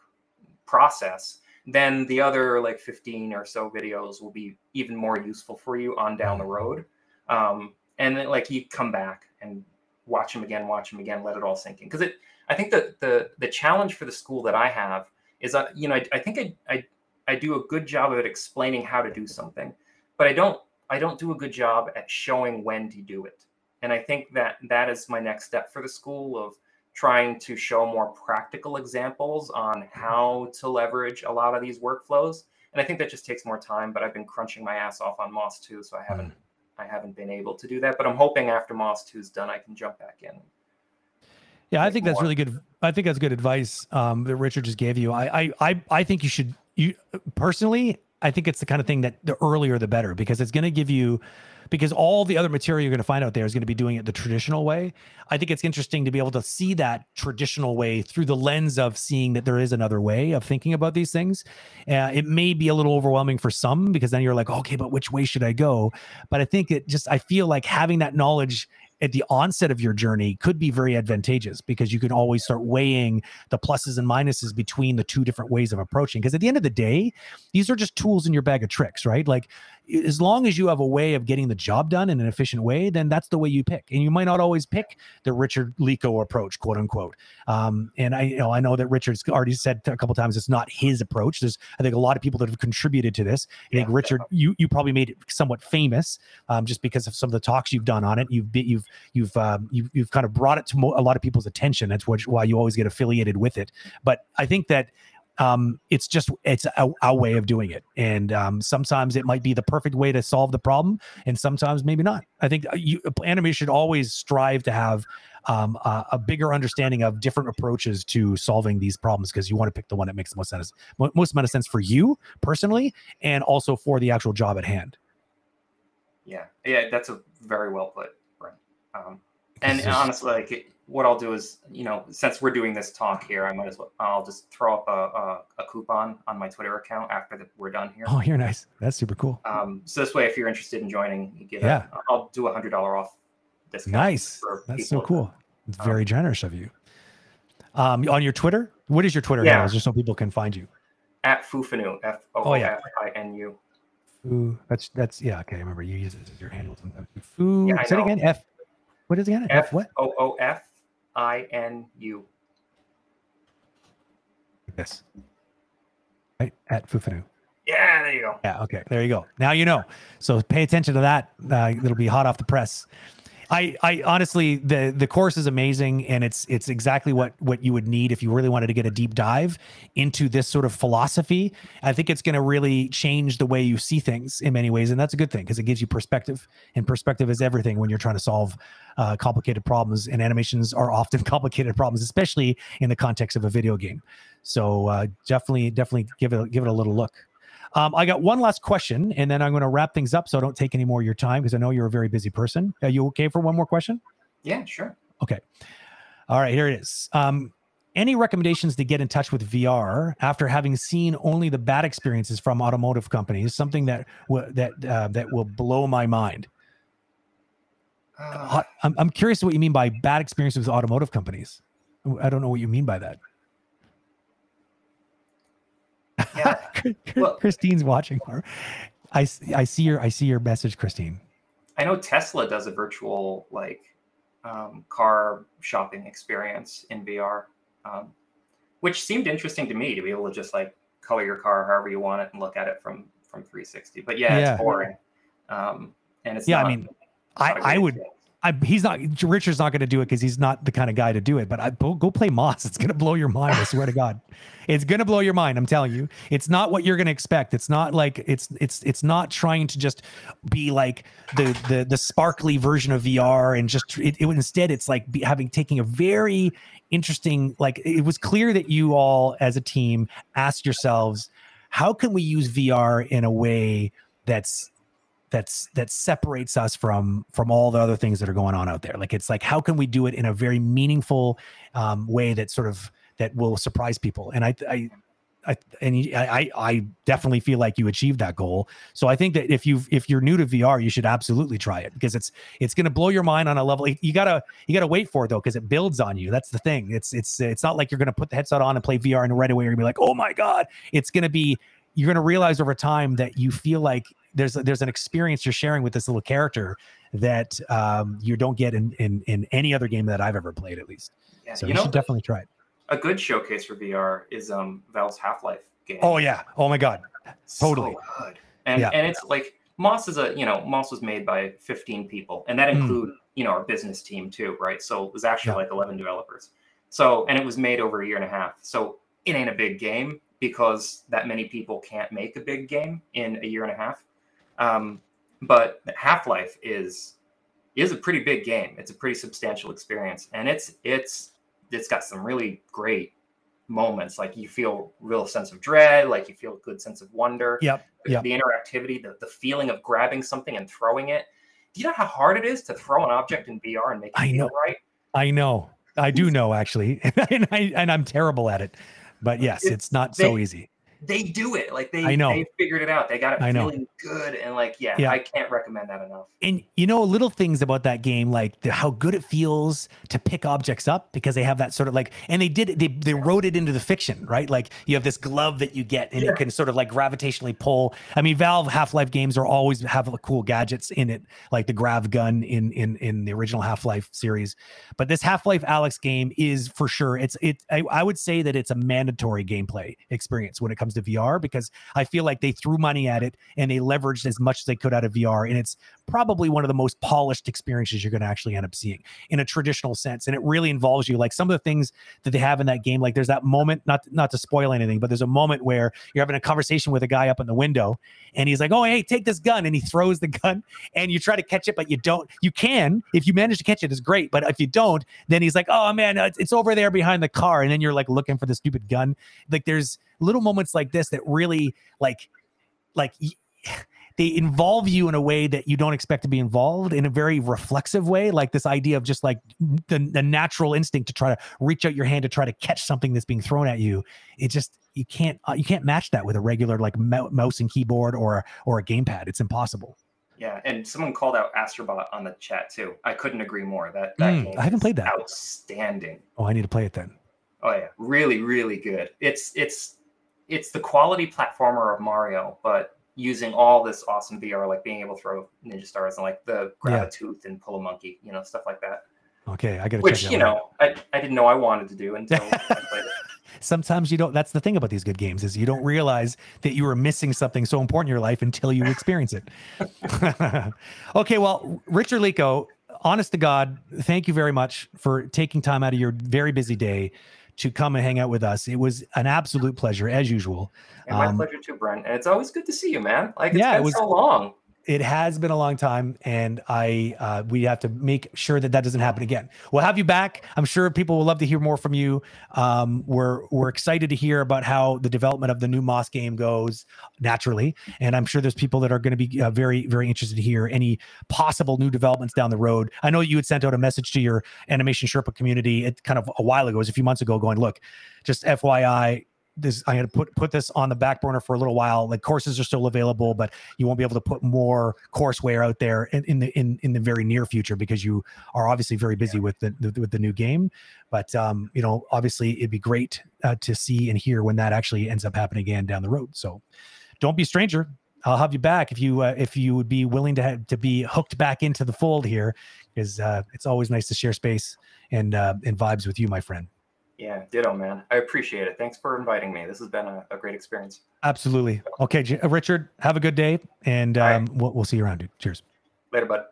process, then the other like 15 or so videos will be even more useful for you on down the road. Um, and then like you come back and watch them again, watch them again, let it all sink in. Cause it, I think that the, the challenge for the school that I have is that, you know, I, I think I, I I do a good job of it explaining how to do something, but I don't I don't do a good job at showing when to do it. And I think that that is my next step for the school of trying to show more practical examples on how to leverage a lot of these workflows. And I think that just takes more time, but I've been crunching my ass off on Moss too, so I haven't mm. I haven't been able to do that. But I'm hoping after Moss 2 is done, I can jump back in. Yeah, I think that's really good. I think that's good advice um, that Richard just gave you. I, I, I think you should you personally, I think it's the kind of thing that the earlier the better because it's going to give you because all the other material you're going to find out there is going to be doing it the traditional way. I think it's interesting to be able to see that traditional way through the lens of seeing that there is another way of thinking about these things. Uh, it may be a little overwhelming for some because then you're like, okay, but which way should I go? But I think it just, I feel like having that knowledge at the onset of your journey could be very advantageous because you can always start weighing the pluses and minuses between the two different ways of approaching. Because at the end of the day, these are just tools in your bag of tricks, right? Like as long as you have a way of getting the job done in an efficient way, then that's the way you pick. And you might not always pick the Richard Lico approach, quote unquote. Um, and I, you know, I know that Richard's already said a couple times it's not his approach. There's, I think, a lot of people that have contributed to this. I think Richard, you you probably made it somewhat famous um, just because of some of the talks you've done on it. You've been, you've you've um, you've you've kind of brought it to mo- a lot of people's attention. That's what, why you always get affiliated with it. But I think that um, it's just it's a, a, way of doing it. And um, sometimes it might be the perfect way to solve the problem and sometimes maybe not. I think uh, you, anime should always strive to have um, a, a, bigger understanding of different approaches to solving these problems because you want to pick the one that makes the most sense most amount of sense for you personally and also for the actual job at hand. Yeah. Yeah that's a very well put Brent. Um, and honestly like what I'll do is, you know, since we're doing this talk here, I might as well, I'll just throw up a, a, a coupon on my Twitter account after the, we're done here. Oh, you're nice. That's super cool. Um, so this way, if you're interested in joining, you get yeah. I'll do a hundred dollar off discount. Nice. That's so cool. It's very um, generous of you. Um, on your Twitter, what is your Twitter yeah. handle, just so people can find you? At Foofinu, F O O F I N U. Foo. That's that's yeah. Okay, I remember you use it as your handle sometimes. Foo. Yeah, say it again. F. What is it again? F what? O O F I N U. Yes. Right at Foofinu. Yeah, there you go. Yeah, okay, there you go. Now you know. So pay attention to that. Uh, it'll be hot off the press. I, I honestly the the course is amazing and it's it's exactly what what you would need if you really wanted to get a deep dive into this sort of philosophy. I think it's going to really change the way you see things in many ways, and that's a good thing because it gives you perspective, and perspective is everything when you're trying to solve uh, complicated problems. And animations are often complicated problems, especially in the context of a video game. So uh, definitely definitely give it give it a little look. Um, I got one last question, and then I'm going to wrap things up so I don't take any more of your time because I know you're a very busy person. Are you okay for one more question? Yeah, sure. Okay. All right, here it is. Um, any recommendations to get in touch with VR after having seen only the bad experiences from automotive companies? Something that w- that uh, that will blow my mind. Uh, I'm, I'm curious what you mean by bad experiences with automotive companies. I don't know what you mean by that. Yeah. Well, Christine's watching her. I, I see your I see your message, Christine. I know Tesla does a virtual like um, car shopping experience in VR, um, which seemed interesting to me to be able to just like color your car however you want it and look at it from from 360. But yeah, yeah. it's boring, um, and it's yeah. Not, I mean, I I would I, he's not Richard's not going to do it because he's not the kind of guy to do it. But I go, play Moss. It's going to blow your mind. I swear to God, it's going to blow your mind. I'm telling you, it's not what you're going to expect. It's not like it's it's it's not trying to just be like the the the sparkly version of VR and just it, it instead it's like be, having taking a very interesting like it was clear that you all as a team asked yourselves how can we use VR in a way that's that's that separates us from from all the other things that are going on out there like it's like how can we do it in a very meaningful um, way that sort of that will surprise people and i i I, and I, I definitely feel like you achieved that goal. So I think that if you if you're new to VR, you should absolutely try it because it's it's going to blow your mind on a level. You gotta you gotta wait for it though because it builds on you. That's the thing. It's it's it's not like you're going to put the headset on and play VR and right away you're gonna be like, oh my god. It's going to be you're going to realize over time that you feel like there's there's an experience you're sharing with this little character that um, you don't get in, in in any other game that I've ever played, at least. Yeah, so you, you know, should definitely try it. A good showcase for VR is um, Valve's Half Life game. Oh yeah! Oh my god! Totally. So good. And yeah. and it's like Moss is a you know Moss was made by 15 people, and that hmm. include mm. you know our business team too, right? So it was actually yeah. like 11 developers. So and it was made over a year and a half. So it ain't a big game because that many people can't make a big game in a year and a half. Um, but Half Life is is a pretty big game. It's a pretty substantial experience, and it's it's it's got some really great moments. Like you feel real sense of dread, like you feel a good sense of wonder. Yep. yep. The interactivity, the, the feeling of grabbing something and throwing it. Do you know how hard it is to throw an object in VR and make it I know. right? I know. I do know actually, and I and I'm terrible at it. But yes, it's, it's not they, so easy they do it. Like they, I know. they figured it out. They got it I feeling know. good. And like, yeah, yeah, I can't recommend that enough. And you know, little things about that game, like the, how good it feels to pick objects up because they have that sort of like, and they did, they, they wrote it into the fiction, right? Like you have this glove that you get and yeah. it can sort of like gravitationally pull. I mean, Valve Half-Life games are always have cool gadgets in it, like the grav gun in, in, in the original Half-Life series. But this Half-Life Alyx game is for sure. It's, it, I, I would say that it's a mandatory gameplay experience when it comes to VR because I feel like they threw money at it and they leveraged as much as they could out of VR. And it's probably one of the most polished experiences you're going to actually end up seeing in a traditional sense. And it really involves you. Like some of the things that they have in that game, like there's that moment, not not to spoil anything, but there's a moment where you're having a conversation with a guy up in the window and he's like, Oh, hey, take this gun. And he throws the gun and you try to catch it, but you don't. You can. If you manage to catch it, it's great. But if you don't, then he's like, Oh man, it's over there behind the car. And then you're like looking for the stupid gun. Like there's little moments like this that really like like they involve you in a way that you don't expect to be involved in a very reflexive way like this idea of just like the, the natural instinct to try to reach out your hand to try to catch something that's being thrown at you it just you can't uh, you can't match that with a regular like mouse and keyboard or or a gamepad it's impossible yeah, and someone called out Astrobot on the chat too. I couldn't agree more. That that mm, I haven't played that. Outstanding. Oh, I need to play it then. Oh yeah, really, really good. It's it's it's the quality platformer of Mario, but using all this awesome VR, like being able to throw ninja stars and like the grab yeah. a tooth and pull a monkey, you know, stuff like that. Okay, I got to which you know I, I didn't know I wanted to do until I played it. Sometimes you don't. That's the thing about these good games is you don't realize that you are missing something so important in your life until you experience it. okay, well, Richard Lico, honest to God, thank you very much for taking time out of your very busy day to come and hang out with us. It was an absolute pleasure, as usual. And my um, pleasure too, Brent. And it's always good to see you, man. Like it's yeah, been it was, so long it has been a long time and i uh, we have to make sure that that doesn't happen again. We'll have you back. I'm sure people will love to hear more from you. Um, we're we're excited to hear about how the development of the new moss game goes naturally and i'm sure there's people that are going to be uh, very very interested to hear any possible new developments down the road. I know you had sent out a message to your animation sherpa community it kind of a while ago it was a few months ago going look just fyi this i'm going to put put this on the back burner for a little while. Like courses are still available but you won't be able to put more courseware out there in, in the in, in the very near future because you are obviously very busy with the, the with the new game. But um you know obviously it'd be great uh, to see and hear when that actually ends up happening again down the road. So don't be a stranger. I'll have you back if you uh, if you would be willing to have, to be hooked back into the fold here, because uh, it's always nice to share space and uh, and vibes with you, my friend. Yeah, ditto, man. I appreciate it. Thanks for inviting me. This has been a, a great experience. Absolutely. Okay, J- uh, Richard, have a good day, and um, right. we'll, we'll see you around, dude. Cheers. Later, bud.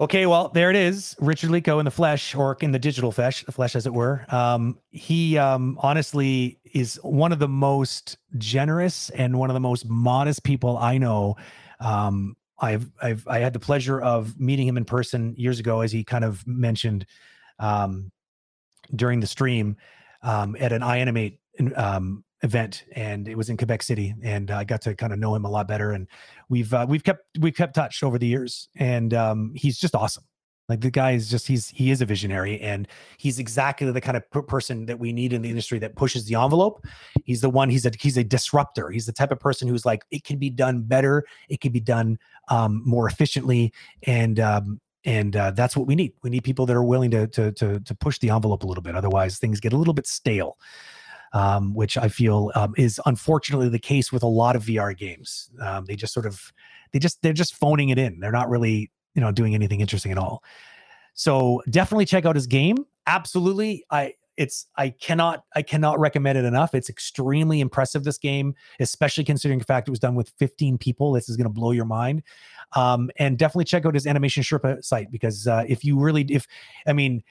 Okay, well, there it is. Richard Lico in the flesh, or in the digital flesh, flesh as it were. Um, he um, honestly is one of the most generous and one of the most modest people I know. Um, I've, I've, I had the pleasure of meeting him in person years ago, as he kind of mentioned um, during the stream um, at an iAnimate um, event, and it was in Quebec City, and I got to kind of know him a lot better. And we've uh, we've kept we've kept touch over the years, and um, he's just awesome. Like the guy is just he's he is a visionary, and he's exactly the kind of per- person that we need in the industry that pushes the envelope. He's the one. He's a he's a disruptor. He's the type of person who's like it can be done better. It can be done um, more efficiently, and um, and uh, that's what we need. We need people that are willing to, to to to push the envelope a little bit. Otherwise, things get a little bit stale um, which I feel um, is unfortunately the case with a lot of VR games. Um, they just sort of, they just they're just phoning it in. They're not really you know doing anything interesting at all. So definitely check out his game. Absolutely, I it's I cannot I cannot recommend it enough. It's extremely impressive this game, especially considering the fact it was done with 15 people. This is going to blow your mind. Um, and definitely check out his animation Sherpa site because uh, if you really if I mean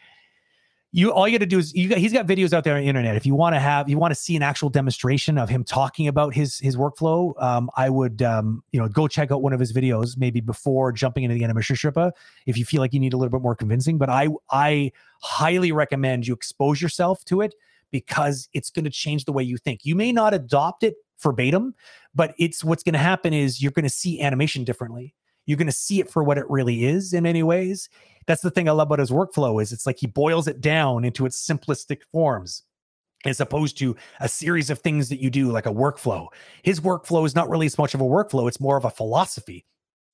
you all you got to do is got, he's got videos out there on the internet. If you want to have you want to see an actual demonstration of him talking about his his workflow, um, I would um, you know go check out one of his videos maybe before jumping into the animation Sherpa if you feel like you need a little bit more convincing. But I I highly recommend you expose yourself to it because it's going to change the way you think. You may not adopt it verbatim, but it's what's going to happen is you're going to see animation differently. You're going to see it for what it really is in many ways that's the thing I love about his workflow is it's like he boils it down into its simplistic forms as opposed to a series of things that you do like a workflow. His workflow is not really as much of a workflow, it's more of a philosophy.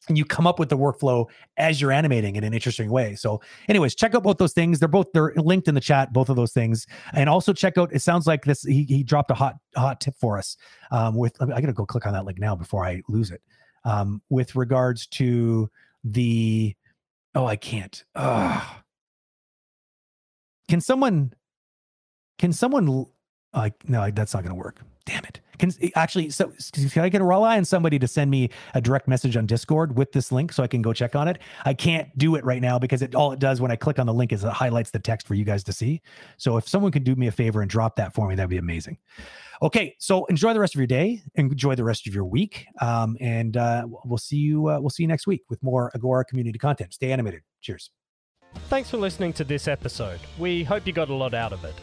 And you come up with the workflow as you're animating in an interesting way. So, anyways, check out both those things. They're both they're linked in the chat, both of those things. And also check out. It sounds like this. He, he dropped a hot hot tip for us. Um, with I gotta go click on that link now before I lose it. Um, with regards to the Oh, I can't. Ugh. Can someone? Can someone? Like, no, that's not going to work. Damn it. Can actually, so can I get a rely on somebody to send me a direct message on Discord with this link so I can go check on it? I can't do it right now because it all it does when I click on the link is it highlights the text for you guys to see. So if someone could do me a favor and drop that for me, that'd be amazing. Okay, so enjoy the rest of your day, enjoy the rest of your week, um, and uh, we'll see you. Uh, we'll see you next week with more Agora community content. Stay animated. Cheers. Thanks for listening to this episode. We hope you got a lot out of it.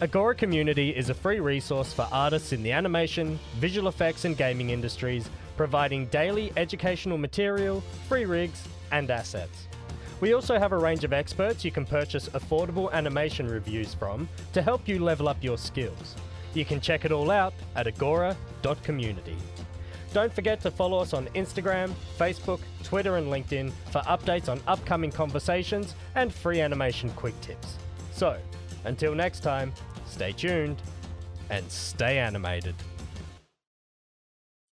Agora Community is a free resource for artists in the animation, visual effects, and gaming industries, providing daily educational material, free rigs, and assets. We also have a range of experts you can purchase affordable animation reviews from to help you level up your skills. You can check it all out at agora.community. Don't forget to follow us on Instagram, Facebook, Twitter, and LinkedIn for updates on upcoming conversations and free animation quick tips. So, until next time, stay tuned and stay animated.